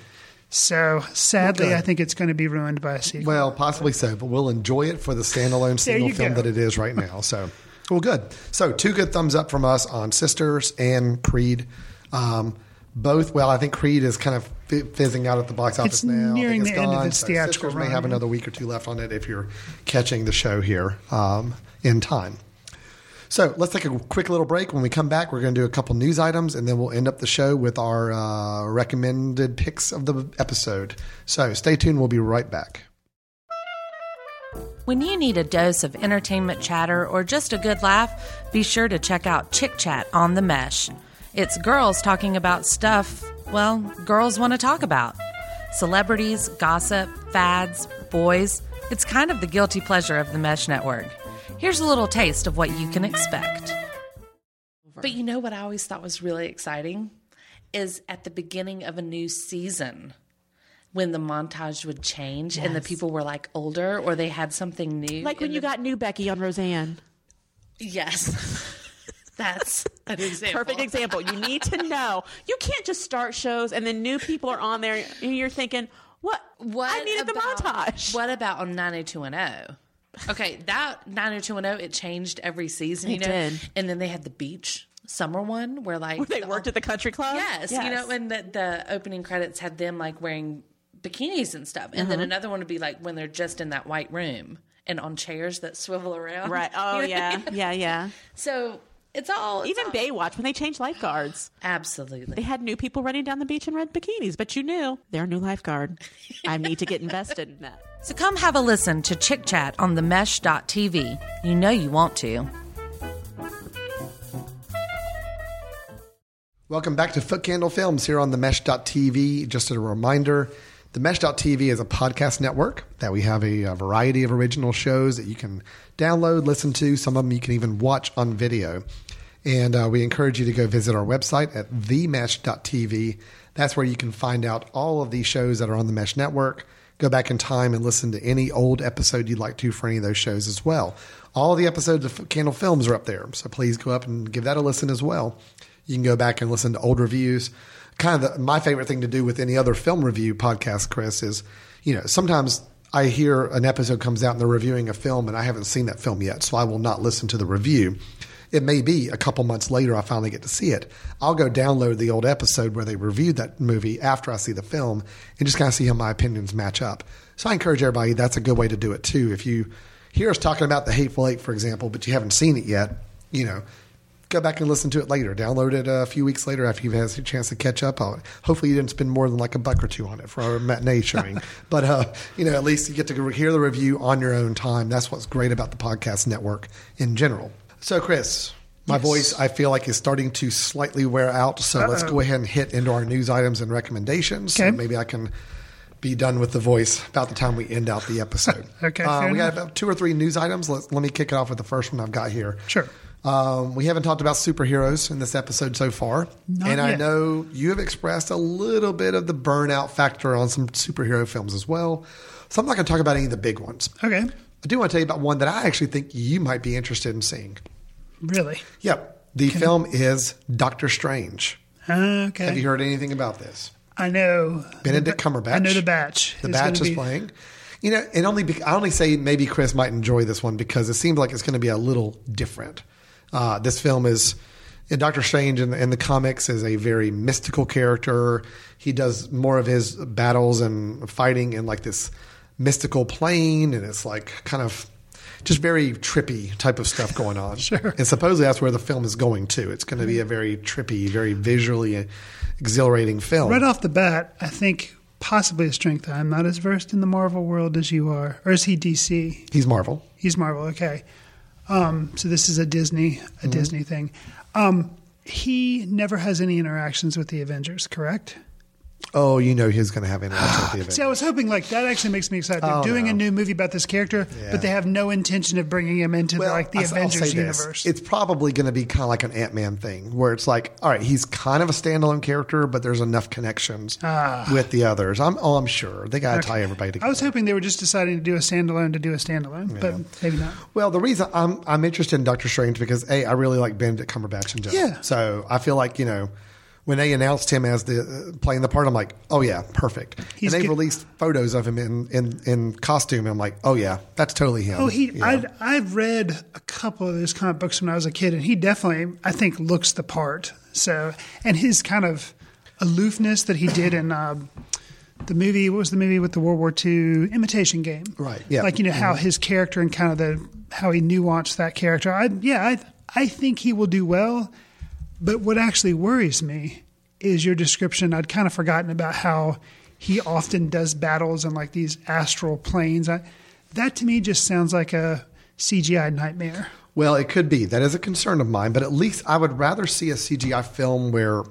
So sadly. I think it's going to be ruined by a sequel. Well, possibly so, but we'll enjoy it for the standalone single film go. that it is right now. So, well, good. So, two good thumbs up from us on Sisters and Creed. Um, both, well, I think Creed is kind of fi- fizzing out at the box office It's now. Nearing it's the end of gone. its So theatrical Sisters may have another week or two left on it if you're catching the show here um, in time. So let's take a quick little break. When we come back, we're going to do a couple news items, and then we'll end up the show with our uh, recommended picks of the episode. So stay tuned. We'll be right back. When you need a dose of entertainment chatter or just a good laugh, be sure to check out Chick Chat on the Mesh. It's girls talking about stuff, well, girls want to talk about celebrities, gossip, fads, boys. It's kind of the guilty pleasure of the Mesh Network. Here's a little taste of what you can expect. But you know what I always thought was really exciting? Is at the beginning of a new season when the montage would change and the people were like older or they had something new. Like when you the- got new Becky on Roseanne. Yes. That's an example. Perfect example. You need to know. You can't just start shows and then new people are on there and you're thinking, what? What I needed about, the montage. What about on 90210? Okay, that 90210 it changed every season, you It know. did. And then they had the beach summer one where like Where they worked at the country club? Yes, you know, and the, the opening credits had them like wearing bikinis and stuff, and then uh-huh. another one would be like when they're just in that white room and on chairs that swivel around. Right. Oh yeah, yeah, yeah. So it's all it's Even all- Baywatch when they changed lifeguards, Absolutely. they had new people running down the beach in red bikinis, but you knew they're a new lifeguard. I need to get invested in that. So come have a listen to Chick Chat on the mesh.tv. You know you want to. Welcome back to Footcandle Films here on the Mesh.tv. Just a reminder the Mesh.tv is a podcast network that we have a, a variety of original shows that you can download, listen to. Some of them you can even watch on video. And uh, we encourage you to go visit our website at themesh.tv. That's where you can find out all of these shows that are on the Mesh Network. Go back in time and listen to any old episode you'd like to for any of those shows as well. All the episodes of Candle Films are up there, so please go up and give that a listen as well. You can go back and listen to old reviews. Kind of the, my favorite thing to do with any other film review podcast, Chris, is you know sometimes I hear an episode comes out and they're reviewing a film and I haven't seen that film yet, so I will not listen to the review. It may be a couple months later I finally get to see it. I'll go download the old episode where they reviewed that movie after I see the film and just kind of see how my opinions match up. So I encourage everybody that's a good way to do it too. If you hear us talking about the Hateful Eight, for example, but you haven't seen it yet, you know, go back and listen to it later. Download it a few weeks later after you've had a chance to catch up on it. Hopefully, you didn't spend more than like a buck or two on it for our matinee showing. but uh, you know, at least you get to hear the review on your own time. That's what's great about the podcast network in general. So, Chris. My Yes. voice, I feel like, is starting to slightly wear out. So let's go ahead and hit into our news items and recommendations. So Okay. maybe I can be done with the voice about the time we end out the episode. Okay, Uh, we got about two or three news items. Let, let me kick it off with the first one I've got here. Sure. Um, we haven't talked about superheroes in this episode so far. Not and I know you have expressed a little bit of the burnout factor on some superhero films as well. So I'm not going to talk about any of the big ones. Okay. I do want to tell you about one that I actually think you might be interested in seeing. Really? Yep. The film is Doctor Strange. Okay. Have you heard anything about this? I know. Benedict the, Cumberbatch. I know the batch. The batch is be- playing. You know, and only be, I only say maybe Chris might enjoy this one because it seems like it's going to be a little different. Uh, this film is Doctor Strange in the, in the comics is a very mystical character. He does more of his battles and fighting in like this mystical plane, and it's like kind of just very trippy type of stuff going on. Sure. And supposedly that's where the film is going to. It's going to be a very trippy, very visually exhilarating film. Right off the bat, I think possibly a strength. I'm not as versed in the Marvel world as you are. Or is he DC? He's Marvel. He's Marvel. Okay. Um, so this is a Disney a Mm-hmm. Disney thing. Um, he never has any interactions with the Avengers, correct? Oh, you know he's going to have interaction with the event. See, I was hoping like that actually makes me excited. They're Oh, doing no. a new movie about this character, Yeah. but they have no intention of bringing him into the, like the I'll- I'll Avengers say this. universe. It's probably going to be kind of like an Ant Man thing, where it's like, all right, he's kind of a standalone character, but there's enough connections Ah. with the others. I'm, oh, I'm sure they got to tie everybody together. I was hoping they were just deciding to do a standalone to do a standalone, but maybe not. Well, the reason I'm I'm interested in Doctor Strange because a I really like Benedict Cumberbatch and general. Yeah. So I feel like you know when they announced him as the uh, playing the part, I'm like, oh yeah, perfect. He's and they good- released photos of him in, in in costume. And I'm like, oh yeah, that's totally him. Oh, he. Know? I I've read a couple of his comic books when I was a kid, and he definitely, I think, looks the part. So, and his kind of aloofness that he did in um, the movie. What was the movie with the World War II Imitation Game? Right, yeah. Like you know how Mhm. his character and kind of the how he nuanced that character. I yeah, I I think he will do well. But what actually worries me is your description. I'd kind of forgotten about how he often does battles in like these astral planes. I, that to me just sounds like a CGI nightmare. Well, it could be. That is a concern of mine, but at least I would rather see a CGI film where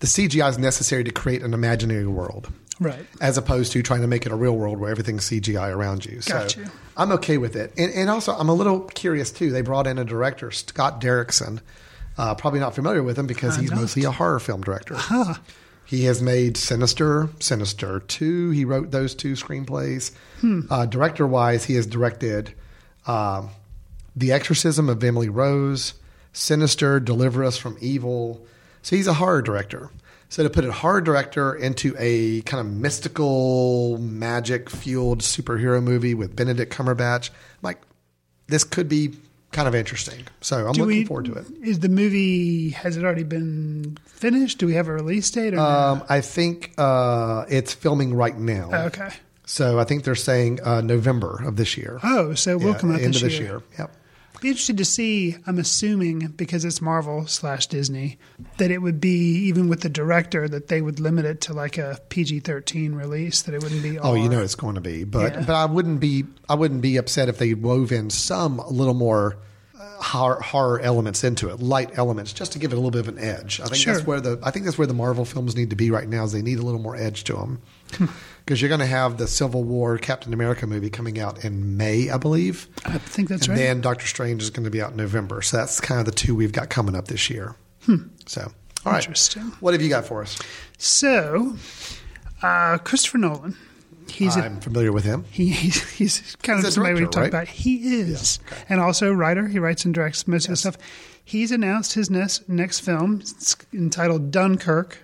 the CGI is necessary to create an imaginary world. Right. As opposed to trying to make it a real world where everything's CGI around you. Got so you. I'm okay with it. And, and also, I'm a little curious too. They brought in a director, Scott Derrickson. Uh, probably not familiar with him because I'm he's not. mostly a horror film director. Huh. He has made Sinister, Sinister 2. He wrote those two screenplays. Hmm. Uh, director wise, he has directed um The Exorcism of Emily Rose, Sinister, Deliver Us from Evil. So he's a horror director. So to put a horror director into a kind of mystical, magic fueled superhero movie with Benedict Cumberbatch, like this could be kind of interesting. So I'm Do looking we- forward to it. Is the movie has it already been finished? Do we have a release date? Um, I think uh, it's filming right now. Oh, okay. So I think they're saying uh, November of this year. Oh, so it will Yeah, come out end this of this year. year. Yep. Be interested to see. I'm assuming because it's Marvel slash Disney that it would be even with the director that they would limit it to like a PG-13 release. That it wouldn't be. Oh, you know it's going to be, but Yeah. but I wouldn't be I wouldn't be upset if they wove in some a little more uh, horror, horror elements into it, light elements, just to give it a little bit of an edge. I think Sure. that's where the I think that's where the Marvel films need to be right now. Is they need a little more edge to them. because you're going to have the Civil War Captain America movie coming out in May, I believe. I think that's right. and right. then Doctor Strange is going to be out in November. So that's kind of the two we've got coming up this year. So, all right. Interesting. What have you got for us? So, uh, Christopher Nolan. He's a, I'm familiar with him. he, he's, he's kind He's of a somebody we talked right? about. He is, and also a writer. He writes and directs most of the stuff. He's announced his next next film it's entitled Dunkirk.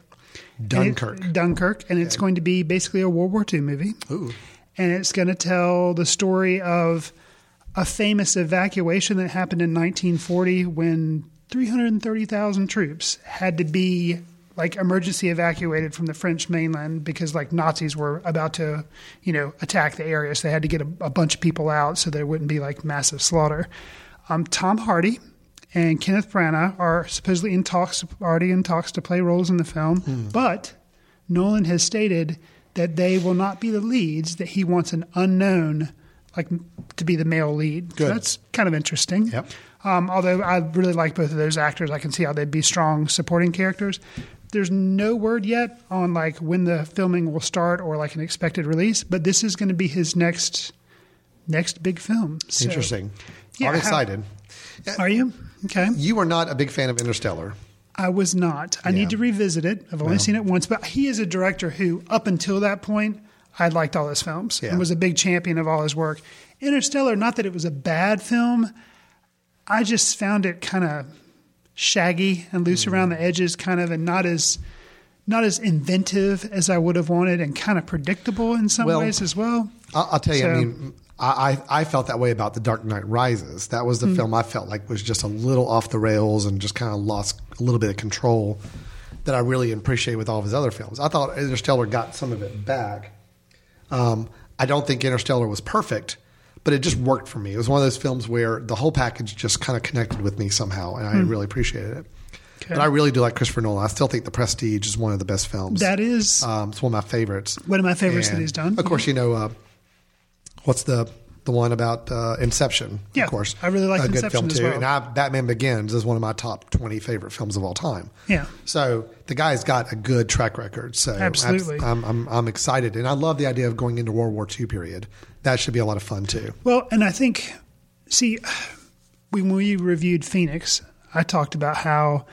And it- Dunkirk. Dunkirk, and it's going to be basically a World War II movie. Ooh. And it's going to tell the story of a famous evacuation that happened in 1940 when 330,000 troops had to be like emergency evacuated from the French mainland because like Nazis were about to, you know, attack the area. So they had to get a, a bunch of people out so there wouldn't be like massive slaughter. Um, Tom Hardy and Kenneth Branagh are supposedly in talks, already in talks to play roles in the film, but Nolan has stated that they will not be the leads; that he wants an unknown, like to be the male lead. So Good. that's kind of interesting. Yep. Um, although I really like both of those actors, I can see how they'd be strong supporting characters. There's no word yet on like when the filming will start or like an expected release, but this is going to be his next next big film. So- Interesting. Yeah, I'm how- excited. Are you okay? You are not a big fan of Interstellar. I was not. I Yeah. need to revisit it. I've only Well. seen it once, but he is a director who, up until that point, I liked all his films Yeah. and was a big champion of all his work. Interstellar, not that it was a bad film, I just found it kind of shaggy and loose Mm. around the edges, kind of, and not as not as inventive as I would have wanted, and kind of predictable in some Well, ways as well. I'll, I'll tell you. I mean, I, I felt that way about The Dark Knight Rises. That was the Hmm. film I felt like was just a little off the rails and just kind of lost a little bit of control that I really appreciate with all of his other films. I thought Interstellar got some of it back. Um, I don't think Interstellar was perfect, but it just worked for me. It was one of those films where the whole package just kind of connected with me somehow, and I Hmm. really appreciated it. Okay. But I really do like Christopher Nolan. I still think The Prestige is one of the best films. That is Um, it's one of my favorites. one of my favorites that he's done. Of course, you know uh, what's the the one about uh, Inception. Yeah, of course, I really like a good Inception film as too. well. And I, Batman Begins is one of my top twenty favorite films of all time. Yeah. So the guy's got a good track record. So Absolutely. I'm, I'm I'm excited, and I love the idea of going into World War II period. That should be a lot of fun too. Well, and I think, see, when we reviewed Phoenix, I talked about how,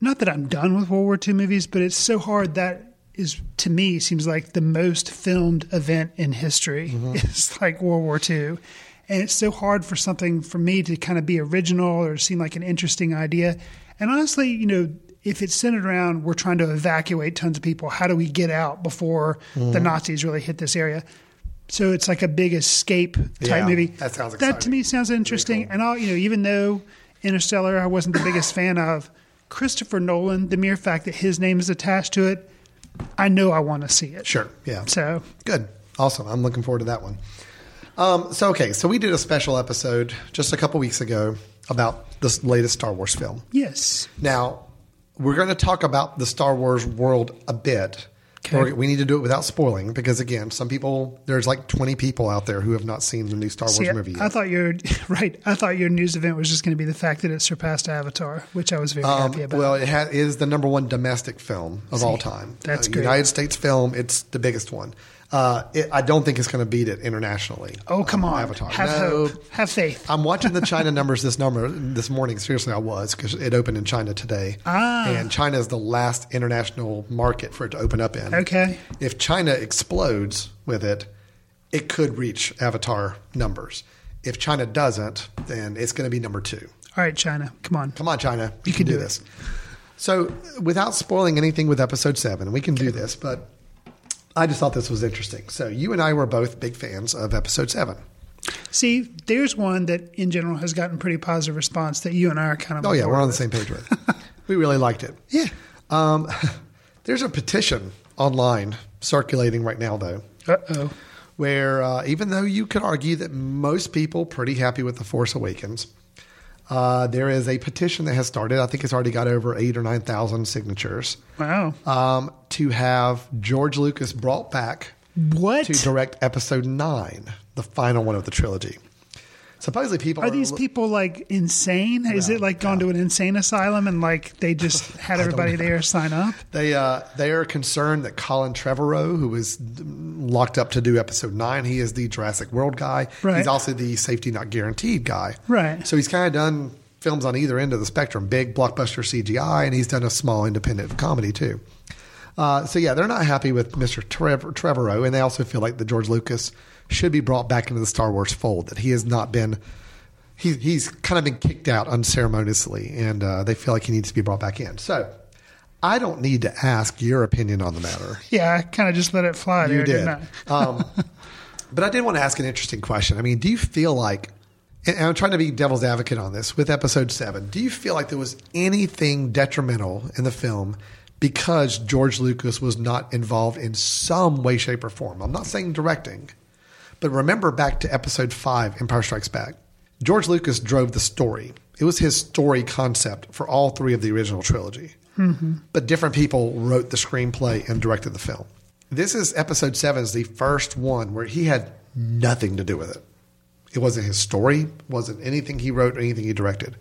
not that I'm done with World War II movies, but it's so hard that is to me seems like the most filmed event in history mm-hmm. is like World War II. And it's so hard for something for me to kind of be original or seem like an interesting idea. And honestly, you know, if it's centered around we're trying to evacuate tons of people, how do we get out before the mm-hmm. Nazis really hit this area? So it's like a big escape type Yeah, movie. that sounds That to me sounds interesting. And I'll, you know, even though Interstellar I wasn't the biggest fan of, Christopher Nolan, the mere fact that his name is attached to it, I know I want to see it. Sure. Yeah. So Good. Awesome. I'm looking forward to that one. Um, so, okay. So, we did a special episode just a couple weeks ago about this latest Star Wars film. yes, Now, we're going to talk about the Star Wars world a bit. Okay. We need to do it without spoiling because, again, some people, there's like 20 people out there who have not seen the new Star Wars See, movie yet. I thought your right. I thought your news event was just going to be the fact that it surpassed Avatar, which I was very Um, happy about. well, it ha- is the number one domestic film of all time. that's Uh, great. United States film. It's the biggest one. Uh, it, I don't think it's going to beat it internationally. oh come um, on, Avatar. have No. hope, have faith. I'm watching the China numbers this number this morning. Seriously, I was because it opened in China today. Ah. and China is the last international market for it to open up in. Okay. if China explodes with it, it could reach Avatar numbers. If China doesn't, then it's going to be number two. All right, China, come on. Come on, China, you, can can, do do this. So, without spoiling anything with episode seven, we can do this, but I just thought this was interesting. So, you and I were both big fans of episode seven. See, there's one that in general has gotten pretty positive response that you and I are kind of. Oh yeah, we're on the same page with. we really liked it. Yeah. Um, there's a petition online circulating right now, though, Uh oh. where uh, even though you could argue that most people pretty happy with the Force Awakens, uh, there is a petition that has started. I think it's already got over eight or nine thousand signatures. Wow. Um, to have George Lucas brought back What? to direct Episode Nine, the final one of the trilogy. Supposedly, people Are these people like insane? Is it like gone to an insane asylum and like they just had everybody there sign up? They uh, they are concerned that Colin Trevorrow, who was locked up to do episode nine, he is the Jurassic World guy. Right. He's also the safety not guaranteed guy. Right. So he's kind of done films on either end of the spectrum: big blockbuster CGI, and he's done a small independent comedy too. Uh, so yeah, they're not happy with Mr. Trevor, Trevorrow, and they also feel like the George Lucas should be brought back into the Star Wars fold. That he has not been. He, he's kind of been kicked out unceremoniously, and uh, they feel like he needs to be brought back in. So, I don't need to ask your opinion on the matter. Yeah, I kind of just let it fly there, You did. didn't I? um, but I did want to ask an interesting question. I mean, do you feel like, and I'm trying to be devil's advocate on this with episode seven, do you feel like there was anything detrimental in the film because George Lucas was not involved in some way, shape, or form? I'm not saying directing, but remember back to episode five, Empire Strikes Back. George Lucas drove the story. It was his story concept for all three of the original trilogy Mhm. but different people wrote the screenplay and directed the film. This is episode seven is the first one where he had nothing to do with it. It wasn't his story, wasn't anything he wrote or anything he directed.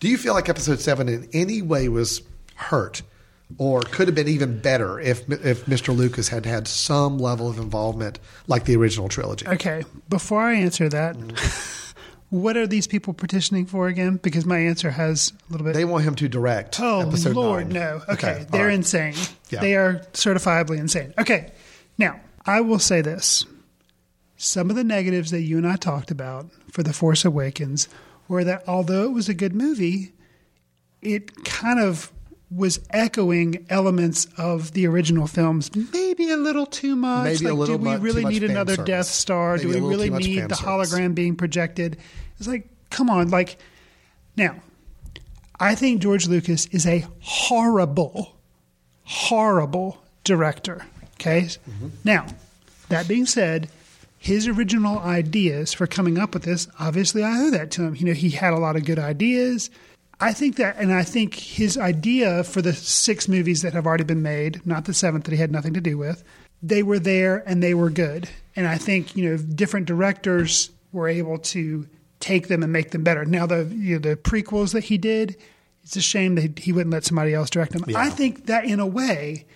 Do you feel like episode seven in any way was hurt or could have been even better if if Mr. Lucas had had some level of involvement like the original trilogy? Okay, before I answer that, mm-hmm. what are these people petitioning for again? Because my answer has a little bit. They want him to direct. Oh Lord, nine. no. Okay, Okay, they're right. insane. Yeah. They are certifiably insane. Okay, now I will say this: some of the negatives that you and I talked about for the Force Awakens were that although it was a good movie, it kind of was echoing elements of the original films, maybe a little too much. Maybe a like, little do we really need another service. Death Star? Maybe do we really need the service. hologram being projected? It's like, come on, like now. I think George Lucas is a horrible, horrible director. Okay. Mm-hmm. Now, that being said, his original ideas for coming up with this, obviously, I owe that to him. You know, he had a lot of good ideas. I think that, and I think his idea for the six movies that have already been made, not the seventh that he had nothing to do with, they were there and they were good. And I think, you know, different directors were able to take them and make them better. Now, the, you know, the prequels that he did, it's a shame that he wouldn't let somebody else direct them. I think that in a way,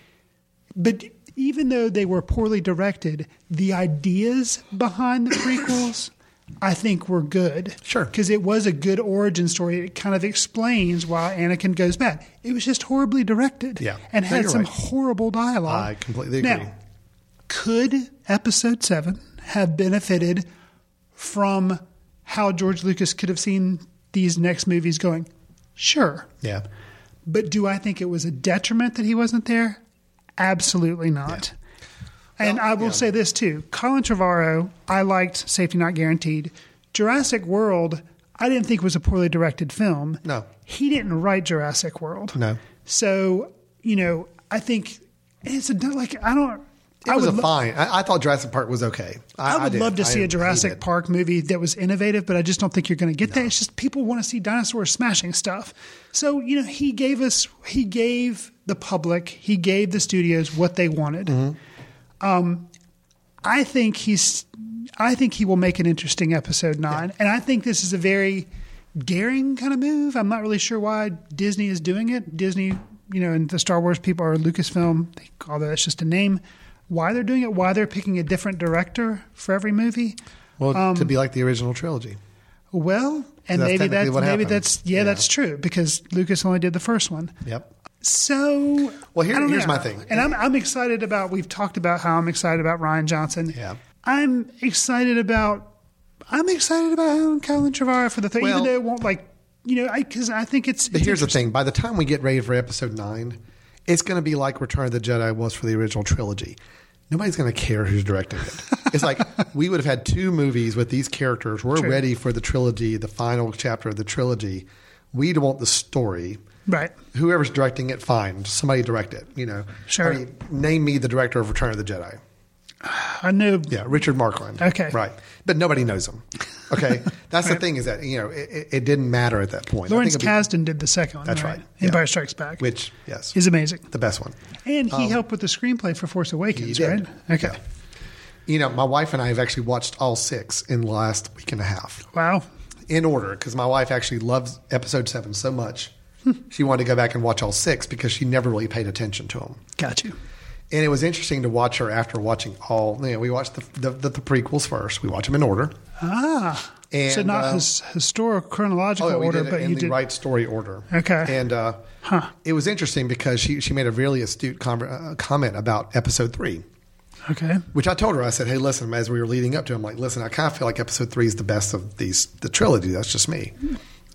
but even though they were poorly directed, the ideas behind the prequels, I think, were good. Sure. Because it was a good origin story. It kind of explains why Anakin goes bad. It was just horribly directed. Yeah. And had you're some right. horrible dialogue. I completely agree. Now, could episode seven have benefited from how George Lucas could have seen these next movies going? Sure. Yeah. But do I think it was a detriment that he wasn't there? Absolutely not. And I will say this too Colin Trevorrow, I liked Safety Not Guaranteed. Jurassic World, I didn't think was a poorly directed film. No. He didn't write Jurassic World. No. So, you know, I think it's a, like, I don't. It I was a lo- fine. I, I thought Jurassic Park was okay. I, I would did. love to see a Jurassic. Park movie that was innovative, but I just don't think you're going to get that. It's just people want to see dinosaurs smashing stuff. So, you know, he gave us, he gave the public, he gave the studios what they wanted. Mm-hmm. Um, I think he's, I think he will make an interesting episode nine. And I think this is a very daring kind of move. I'm not really sure why Disney is doing it. Disney, you know, and the Star Wars people are Lucasfilm, although that's just a name. Why they're doing it, why they're picking a different director for every movie. Well, Um, to be like the original trilogy. Well, and That's maybe that's maybe happened. that's yeah, Yeah. that's true because Lucas only did the first one. Yep. So Well, here- I here's know. my thing. and I'm I'm excited about. We've talked about how I'm excited about Rian Johnson. Yeah. I'm excited about. I'm excited about Colin Trevorrow for the thing, Well- even though it won't like you know because I, think it's. But it's here's the thing: by the time we get ready for episode nine, it's going to be like Return of the Jedi was for the original trilogy. Nobody's going to care who's directing it. It's like we would have had two movies with these characters. We're True. ready for the trilogy, the final chapter of the trilogy. We want the story. Right. Whoever's directing it, fine. Somebody direct it. You know. Sure. I mean, name me the director of Return of the Jedi. I knew. Yeah, Richard Marquand. Okay. Right. But nobody knows him. Okay. That's the thing is that, you know, it, it- it didn't matter at that point. Lawrence be- Kasdan did the second one. That's right. right, yeah. Empire Strikes Back, Which, yes, is amazing. the best one. And he Um, helped with the screenplay for Force Awakens, right? Okay. Yeah. You know, my wife and I have actually watched all six in the last week and a half Wow. in order because my wife actually loves episode seven so much. She wanted to go back and watch all six because she never really paid attention to them. Got you. And it was interesting to watch her after watching all. You know, we watched the the, the, the prequels first. We watch them in order. Ah. And, so not uh, his historical chronological Oh, yeah, order, but in you the did. right story order. Okay. And uh, Huh. it was interesting because she she made a really astute com- uh, comment about episode three. Okay. Which I told her, I said, "Hey, listen." As we were leading up to, it, I'm like, "Listen, I kind of feel like Episode Three is the best of these, the trilogy. That's just me."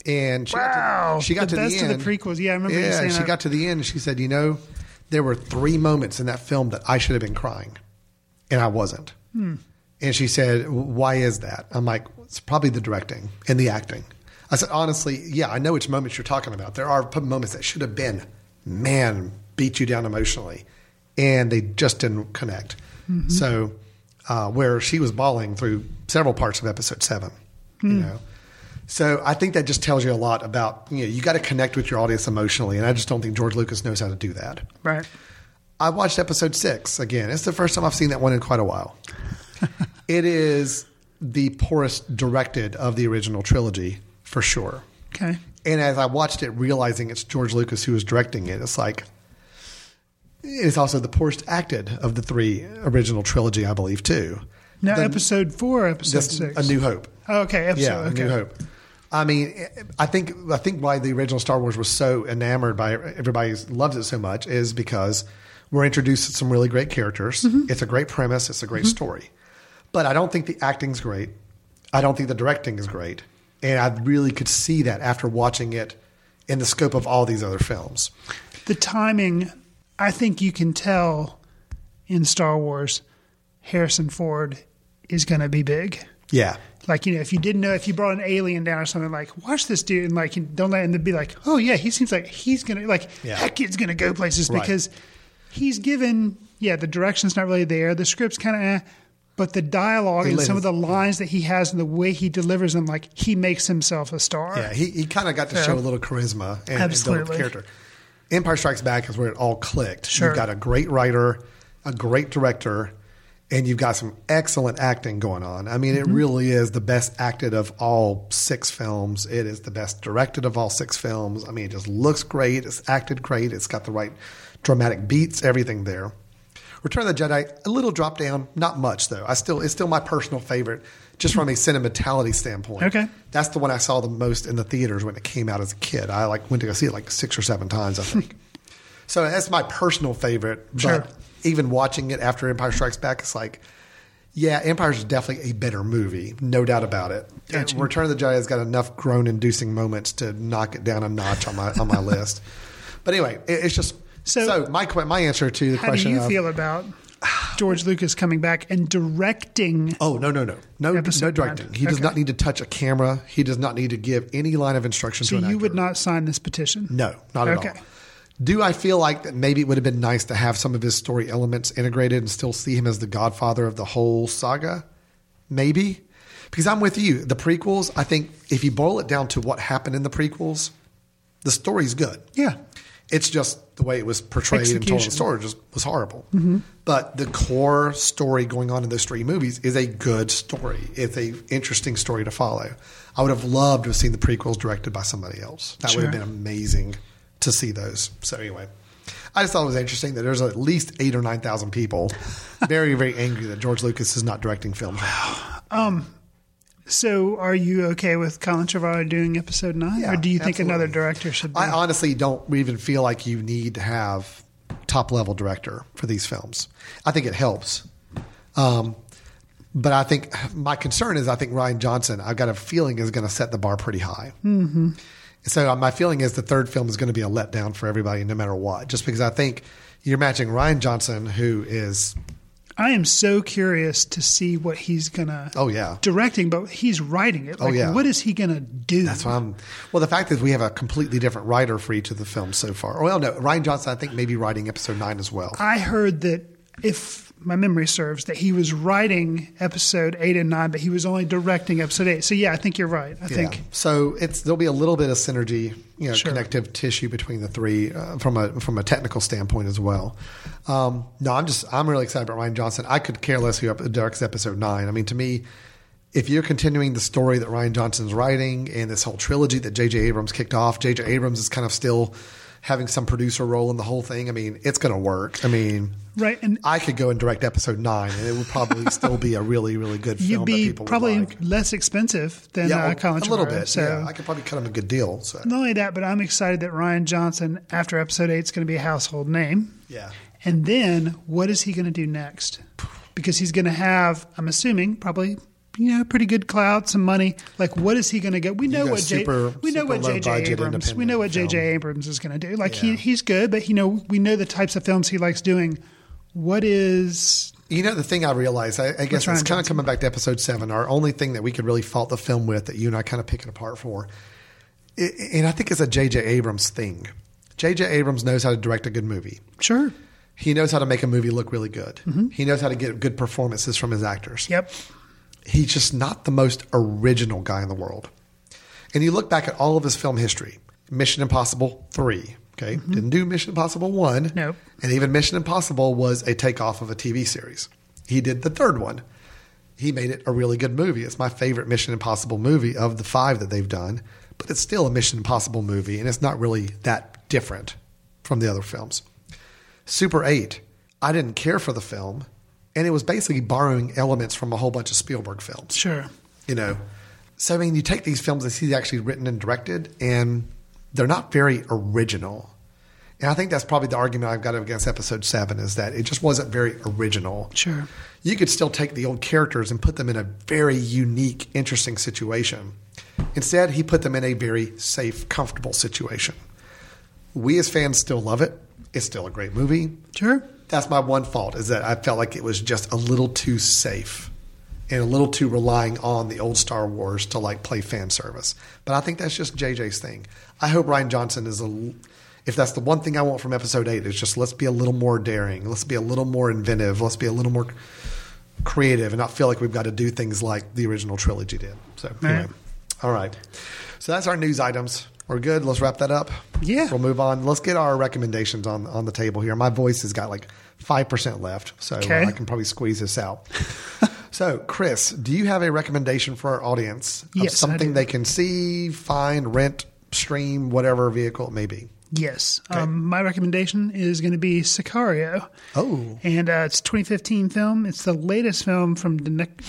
And she got to, she got The to best the of end. the prequels. Yeah, I remember you Yeah, saying she that. got to the end, and she said, "You know, there were three moments in that film that I should have been crying, and I wasn't." Hmm. And she said, "Why is that?" I'm like, "It's probably the directing and the acting." I said, "Honestly, yeah, I know which moments you're talking about. There are moments that should have been, man, beat you down emotionally, and they just didn't connect." Mhm. So, uh, where she was bawling through several parts of episode seven, you Hmm. know. So I think that just tells you a lot about you know you got to connect with your audience emotionally, and I just don't think George Lucas knows how to do that. Right. I watched episode six again. It's the first time I've seen that one in quite a while. it is the poorest directed of the original trilogy for sure. Okay. And as I watched it, realizing it's George Lucas who was directing it, it's like it's also the poorest acted of the three original trilogy, I believe, too. Now, The- episode four, episode six. A New Hope. Oh, okay. Episode. yeah, okay. A New Hope. I mean, I think I think why the original Star Wars was so enamored by everybody loves it so much is because we're introduced to some really great characters. Mm-hmm. It's a great premise. It's a great story, but I don't think the acting's great. I don't think the directing is great, and I really could see that after watching it in the scope of all these other films. The timing, I think you can tell in Star Wars, Harrison Ford is going to be big. Yeah, Like, you know, if you didn't know, if you brought an alien down or something, like, watch this dude and, like, you don't let him be like, oh, yeah, he seems like he's going to, like, Yeah. that kid's going to go places Right. because he's given, yeah, the direction's not really there. The script's kind of eh, but the dialogue They and let some of the lines that he has and the way he delivers them, like, he makes himself a star. Yeah, he, he kind of got to show a little charisma and, and build up the Absolutely. character. Empire Strikes Back is where it all clicked. Sure. You've got a great writer, a great director, and you've got some excellent acting going on. I mean, Mm-hmm. it really is the best acted of all six films. It is the best directed of all six films. I mean, it just looks great. It's acted great. It's got the right dramatic beats, everything there. Return of the Jedi, a little drop down, not much though. I still it's still my personal favorite, just from a sentimentality standpoint. Okay. That's the one I saw the most in the theaters when it came out as a kid. I like went to go see it like six or seven times, I think. so that's my personal favorite. Sure. But even watching it after Empire Strikes Back, it's like, yeah, Empire is definitely a better movie, no doubt about it. And Gotcha. Return of the Jedi has got enough groan-inducing moments to knock it down a notch on my on my list. But anyway, it, it's just so, So- my my answer to the question How do you of, feel about George Lucas coming back and directing? Oh no no no no no directing. nine. He does Okay. not need to touch a camera. He does not need to give any line of instruction So you actor. would not sign this petition? No, not at all. Do I feel like that maybe it would have been nice to have some of his story elements integrated and still see him as the godfather of the whole saga? Maybe. Because I'm with you. The prequels, I think if you boil it down to what happened in the prequels, the story's good. Yeah. It's just the way it was portrayed and told in the story just was horrible. Mhm. But the core story going on in those three movies is a good story. It's a interesting story to follow. I would have loved to have seen the prequels directed by somebody else. That would have been amazing to see those. So anyway, I just thought it was interesting that there's at least eight or nine thousand people very very angry that George Lucas is not directing films. Um, so are you okay with Colin Trevorrow doing episode nine, or do you think absolutely. another director should? Be? I honestly don't even feel like you need to have top level director for these films. I think it helps. Um, but I think my concern is I think Rian Johnson, I've got a feeling, is going to set the bar pretty high. hmm So uh, my feeling is the third film is going to be a letdown for everybody, no matter what. Just because I think you're matching Rian Johnson, who is I am so curious to see what he's gonna. oh yeah, directing, but he's writing it. Oh, yeah. What is he gonna do? That's why I'm. Well, the fact is we have a completely different writer for each of the films so far. Well, no, Rian Johnson, I think maybe writing episode nine as well. I heard that if my memory serves, that he was writing episode eight and nine, but he was only directing episode eight. So yeah, I think you're right. I think So it's there'll be a little bit of synergy, you know, Sure. connective tissue between the three uh, from a from a technical standpoint as well. Um, no, I'm just I'm really excited about Rian Johnson. I could care less who directs episode nine. I mean, to me, if you're continuing the story that Rian Johnson's writing and this whole trilogy that J.J. Abrams kicked off, J.J. Abrams is kind of still having some producer role in the whole thing. I mean, it's going to work. I mean, right, and I could go and direct episode nine, and it would probably still be a really really good film you'd that be probably like. less expensive than Yeah, uh, Colin a little bit. So yeah, I could probably cut him a good deal. So not only that, but I'm excited that Rian Johnson, after episode eight, is going to be a household name. yeah. And then what is he going to do next? Because he's going to have, I'm assuming, probably you know pretty good clout, some money. Like what is he going to get? We know what J, we know what J.J. Abrams we know what J.J. Abrams is going to do. Like Yeah. he he's good, but you know we know the types of films he likes doing. What is You know, the thing I realized, I, I guess it's kind of coming back to episode seven. Our only thing that we could really fault the film with that you and I kind of pick it apart for, i- and I think it's a J.J. Abrams thing. J.J. Abrams knows how to direct a good movie. sure? He knows how to make a movie look really good. Mm-hmm. He knows how to get good performances from his actors. Yep. He's just not the most original guy in the world. And you look back at all of his film history Mission Impossible 3, okay? Mm-hmm. Didn't do Mission Impossible 1. Nope. And even Mission Impossible was a takeoff of a TV series. He did the third one. He made it a really good movie. It's my favorite Mission Impossible movie of the five that they've done, but it's still a Mission Impossible movie, and it's not really that different from the other films. Super 8, I didn't care for the film, and it was basically borrowing elements from a whole bunch of Spielberg films Sure. you know. So I mean, you take these films that he's actually written and directed, and they're not very original. And I think that's probably the argument I've got against episode seven is that it just wasn't very original. Sure. You could still take the old characters and put them in a very unique, interesting situation. Instead, he put them in a very safe, comfortable situation. We as fans still love it. It's still a great movie. Sure. That's my one fault is that I felt like it was just a little too safe and a little too relying on the old Star Wars to like play fan service. But I think that's just JJ's thing. I hope Rian Johnson is a if that's the one thing I want from episode 8 is just let's be a little more daring, let's be a little more inventive, let's be a little more creative and not feel like we've got to do things like the original trilogy did. So anyway. All right. So that's our news items. We're good. Let's wrap that up. Yeah. We'll move on. Let's get our recommendations on on the table here. My voice has got like 5% left, so Okay. I can probably squeeze this out. so, Chris, do you have a recommendation for our audience of Yes, something they can see, find, rent, stream, whatever vehicle it may be? Yes. Um, my recommendation is going to be Sicario. Oh. And uh, it's a 2015 film. It's the latest film from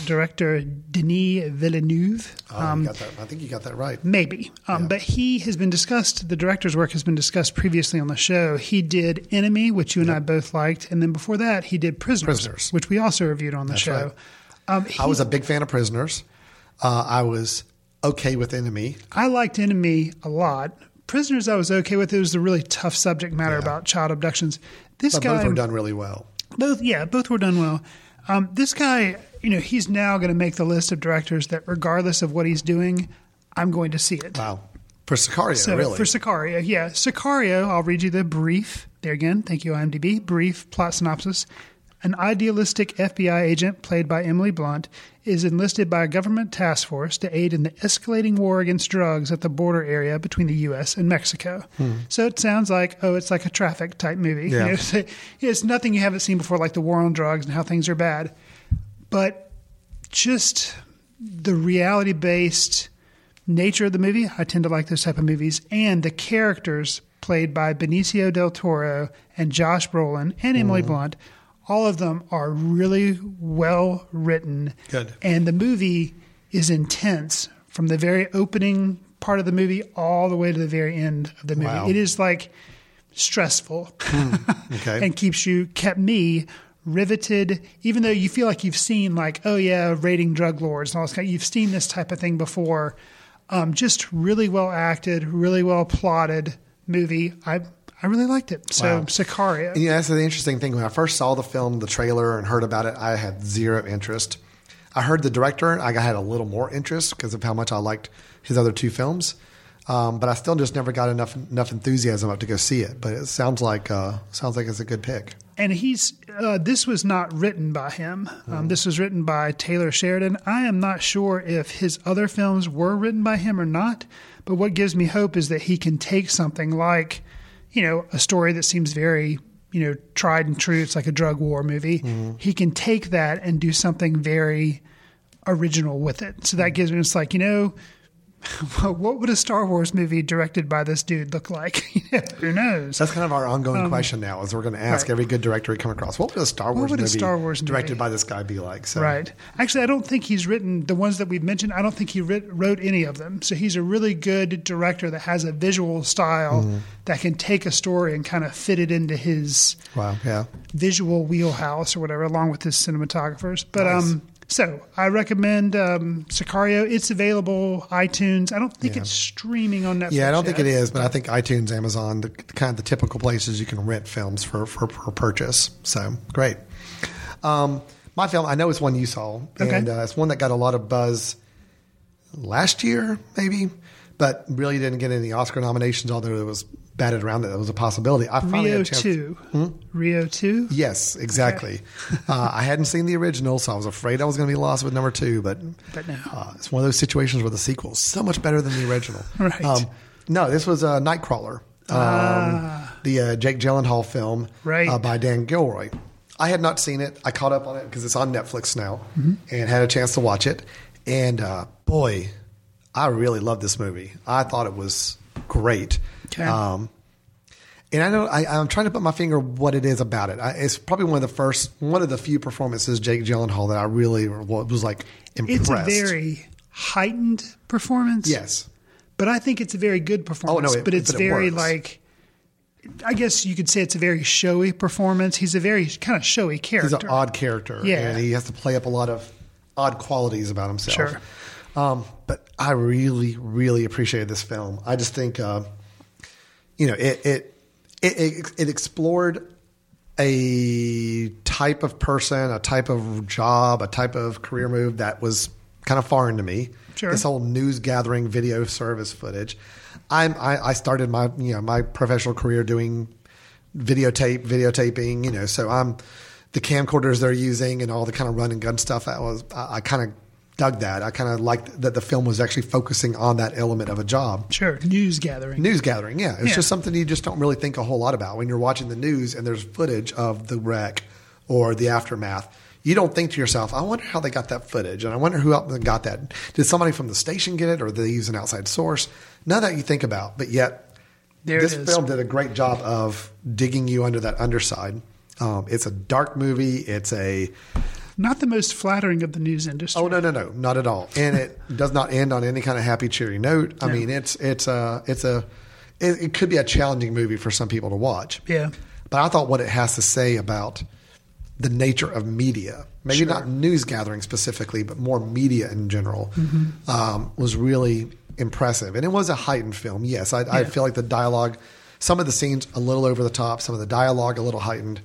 director Denis Villeneuve. Oh, you got that. I think you got that right. Maybe. Um, But he has been discussed, the director's work has been discussed previously on the show. He did Enemy, which you and I both liked. And then before that, he did Prisoners, Prisoners. which we also reviewed on the That's show. right. Um, I was a big fan of Prisoners. Uh, I was okay with Enemy. I liked Enemy a lot. Prisoners, I was okay with. It was a really tough subject matter about child abductions. This But guy, both were done really well. both yeah, both were done well. Um, this guy, you know, he's now going to make the list of directors that, regardless of what he's doing, I'm going to see it. Wow. For Sicario, So really. for Sicario, yeah, Sicario. I'll read you the brief. There again, thank you, IMDb. Brief plot synopsis: An idealistic FBI agent, played by Emily Blunt, is enlisted by a government task force to aid in the escalating war against drugs at the border area between the U.S. and Mexico. Hmm. So it sounds like, oh, it's like a traffic type movie. You Yeah. know, so it's nothing you haven't seen before, like the war on drugs and how things are bad. But just the reality based nature of the movie. I tend to like those type of movies, and the characters played by Benicio del Toro and Josh Brolin and Emily hmm. Blunt. All of them are really well written. Good. And the movie is intense from the very opening part of the movie all the way to the very end of the movie. Wow. It is like stressful okay. and keeps you kept me riveted even though you feel like you've seen like oh yeah raiding drug lords and all this kind of, you've seen this type of thing before um, just really well acted really well plotted movie i i really liked it so Wow. sicario And, yeah, that's the interesting thing. When I first saw the film, the trailer, and heard about it, I had zero interest. I heard the director, I had a little more interest because of how much I liked his other two films. Um, but I still just never got enough enough enthusiasm up to go see it. But it sounds like uh, sounds like it's a good pick. and he's uh, this was not written by him. Um, this was written by Taylor Sheridan. I am not sure if his other films were written by him or not. But what gives me hope is that he can take something like, you know, a story that seems very you know tried and true. It's like a drug war movie. Mm-hmm. He can take that and do something very original with it. So that gives me it's like you know. What would a Star Wars movie directed by this dude look like? Who knows? That's kind of our ongoing Um, question now. Is we're going to ask right. every good director we come across, what would a Star Wars movie Star Wars directed movie- by this guy be like? So, Right. Actually, I don't think he's written the ones that we've mentioned. I don't think he writ, wrote any of them. So he's a really good director that has a visual style Mhm. that can take a story and kind of fit it into his Wow. Yeah. visual wheelhouse or whatever, along with his cinematographers. But Nice. um, so I recommend um, Sicario. It's available iTunes. I don't think Yeah. it's streaming on Netflix. Yeah, I don't think it is, but I think iTunes, Amazon, the kind of the typical places you can rent films for for, for purchase. So great. Um, my film, I know it's one you saw, Okay. and uh, it's one that got a lot of buzz last year, maybe, but really didn't get any Oscar nominations. Although it was batted around that it was a possibility. I finally Rio had a chance. Two. Hmm? Rio Two. Yes, exactly. uh, I hadn't seen the original, so I was afraid I was going to be lost with number two. But, But no. uh, it's one of those situations where the sequel is so much better than the original. Right. Um, no, this was uh, Nightcrawler, um, Ah. the uh, Jake Gyllenhaal film Right. uh, by Dan Gilroy. I had not seen it. I caught up on it because it's on Netflix now, Mhm. and had a chance to watch it. And uh, boy, I really loved this movie. I thought it was great. Okay. Um, and I know I, I'm trying to put my finger what it is about it. I, it's probably one of the first, one of the few performances Jake Gyllenhaal that I really was like impressed. It's a very heightened performance. yes. But I think it's a very good performance. Oh, no, it- but it's but it very works. like, I guess you could say it's a very showy performance. He's a very kind of showy character. He's an odd character, Yeah. and he has to play up a lot of odd qualities about himself. Sure. Um, but I really, really appreciated this film. I just think, uh, you know, it it, it it it explored a type of person, a type of job, a type of career move that was kind of foreign to me. Sure. This whole news gathering video service footage. I'm, I, I started my you know my professional career doing videotape, videotaping. You know, so I'm the camcorders they're using and all the kind of run and gun stuff. That was I, I kind of dug that. I kind of liked that the film was actually focusing on that element of a job. Sure. News gathering. News gathering, yeah. It's Yeah. just something you just don't really think a whole lot about when you're watching the news and there's footage of the wreck or the aftermath. You don't think to yourself, I wonder how they got that footage and I wonder who else got that. Did somebody from the station get it or did they use an outside source? None of that you think about, but yet There this film did a great job of digging you under that underside. Um, it's a dark movie. It's a Not the most flattering of the news industry. Oh no no no not at all, and it does not end on any kind of happy cheery note. I No. mean it's it's a it's a it, it could be a challenging movie for some people to watch. Yeah. But I thought what it has to say about the nature of media, maybe Sure. not news gathering specifically, but more media in general, Mhm. um, was really impressive. And it was a heightened film. Yes, I, I feel like the dialogue, some of the scenes a little over the top, some of the dialogue a little heightened.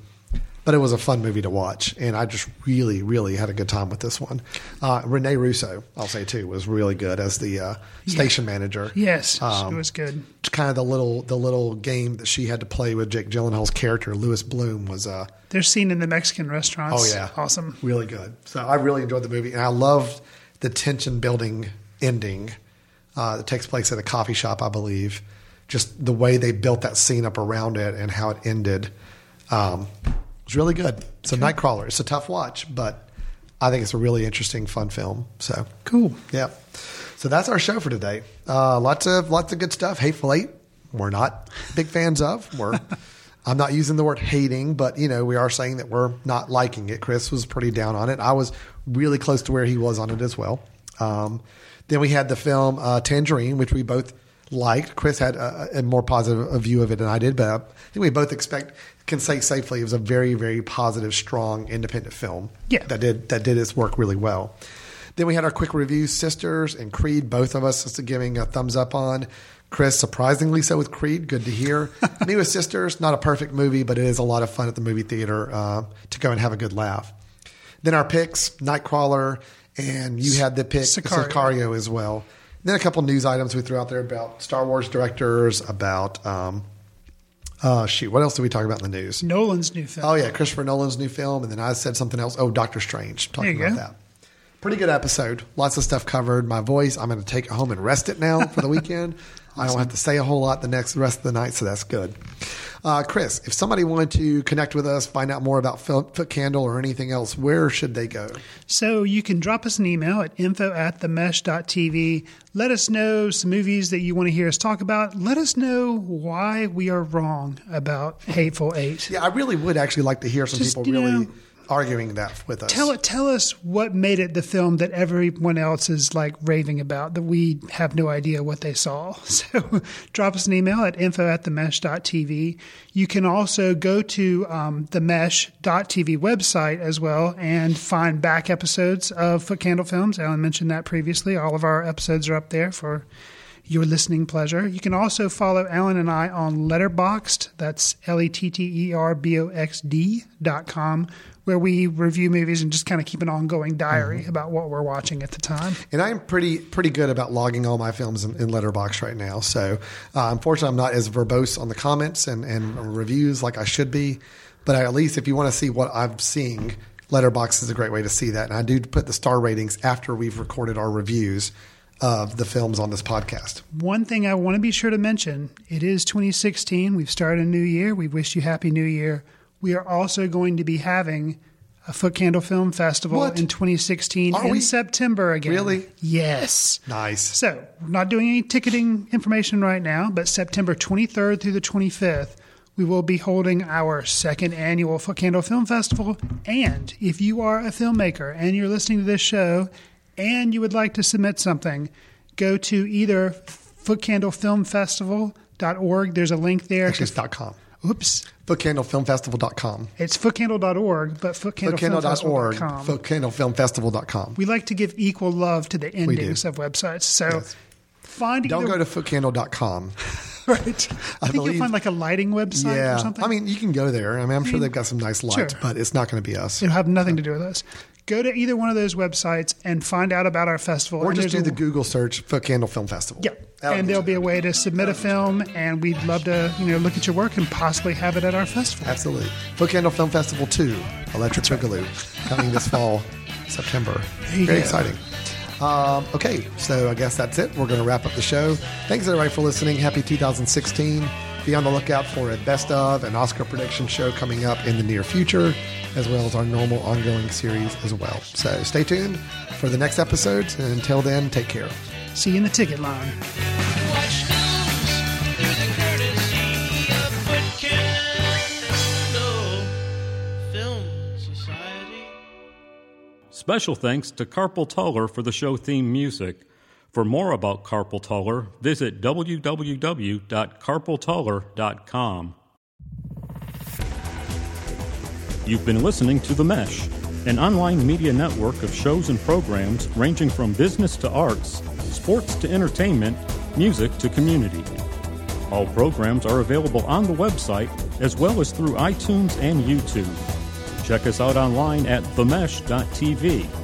But it was a fun movie to watch, and I just really, really had a good time with this one. Uh, Rene Russo, I'll say too, was really good as the uh, station manager. Yes, Um, it was good. kind of the little the little game that she had to play with Jake Gyllenhaal's character Louis Bloom was Uh, They're seen in the Mexican restaurants. oh yeah Awesome. really good so I really enjoyed the movie and I loved the tension building ending uh, that takes place at a coffee shop I believe just the way they built that scene up around it and how it ended um, was really good so Nightcrawler it's a tough watch but I think it's a really interesting fun film so Cool. yeah. So that's our show for today. Uh, lots of lots of good stuff. Hateful Eight, we're not big fans of. We're I'm not using the word hating, but you know we are saying that we're not liking it. Chris was pretty down on it. I was really close to where he was on it as well. Um, then we had the film uh, Tangerine, which we both liked. Chris had a, a more positive a view of it than I did, but I think we both expect can say safely it was a very very positive, strong, independent film. Yeah. that did that did its work really well. Then we had our quick reviews, Sisters and Creed, both of us just giving a thumbs up on. Chris, surprisingly so with Creed. Good to hear. Me with Sisters, not a perfect movie, but it is a lot of fun at the movie theater uh, to go and have a good laugh. Then our picks, Nightcrawler, and you had the pick Sicario. Sicario, as well. Then a couple news items we threw out there about Star Wars directors, about um, Uh, shoot, what else did we talk about in the news? Nolan's new film. Oh yeah, Christopher Nolan's new film, and then I said something else. Oh, Doctor Strange. Talking about go. that. Pretty good episode. Lots of stuff covered. My voice, I'm going to take it home and rest it now for the weekend. I don't have to say a whole lot the next rest of the night, so that's good. Uh, Chris, if somebody wanted to connect with us, find out more about Footcandle or anything else, where should they go? So you can drop us an email at info at themesh.tv. Let us know some movies that you want to hear us talk about. Let us know why we are wrong about Hateful Eight. Yeah, I really would actually like to hear some Just, people really know, arguing that with us. Tell. Tell us what made it the film that everyone else is like raving about that we have no idea what they saw. So drop us an email at info at themesh.tv. You can also go to um, the mesh.tv website as well and find back episodes of Footcandle Films. Alan mentioned that previously. All of our episodes are up there for your listening pleasure. You can also follow Alan and I on Letterboxd. That's L E T T E R B O X D dot com, where we review movies and just kind of keep an ongoing diary about what we're watching at the time. And I'm pretty pretty good about logging all my films in, in Letterboxd right now. So uh, unfortunately, I'm not as verbose on the comments and, and reviews like I should be. But at least if you want to see what I'm seeing, Letterboxd is a great way to see that. And I do put the star ratings after we've recorded our reviews of the films on this podcast. One thing I want to be sure to mention it is 2016. We've started a new year. We wish you Happy New Year. We are also going to be having a Footcandle Film Festival What? in 2016 Are in we? September again. Really? Yes. Nice. So, we're not doing any ticketing information right now, but September 23rd through the 25th, we will be holding our second annual Footcandle Film Festival. And if you are a filmmaker and you're listening to this show and you would like to submit something, go to either footcandlefilmfestival.org. There's a link there. Actually, it's .com. Oops. Footcandlefilmfestival.com. It's footcandle.org, but Footcandle.org. footcandlefilmfestival.com. We like to give equal love to the endings of websites. So Yes. find Don't either- go to footcandle.com. right. I, I think believe- you'll find like a lighting website Yeah. or something. I mean, you can go there. I mean, I'm sure mean, they've got some nice lights, sure. but it's not going to be us. it'll have nothing to do with us. Go to either one of those websites and find out about our festival. Or just do there's the Google search for Candle Film Festival. Yeah. That'll and there'll be a way to submit a film, and we'd love to, you know, look at your work and possibly have it at our festival. Absolutely. Footcandle Film Festival 2, Electric Boogaloo, coming this fall, September. Very go. exciting. Um, okay, so I guess that's it. We're going to wrap up the show. Thanks, everybody, for listening. Happy 2016. Be on the lookout for a best of and Oscar prediction show coming up in the near future, as well as our normal ongoing series as well. So stay tuned for the next episodes. And until then, take care. See you in the ticket line. Watch films through the courtesy of Foot Candle Film Society. Special thanks to Carpal Tuller for the show theme music. For more about Carpal Tuller, visit www.carpaltuller.com. You've been listening to The Mesh, an online media network of shows and programs ranging from business to arts, sports to entertainment, music to community. All programs are available on the website as well as through iTunes and YouTube. Check us out online at themesh.tv.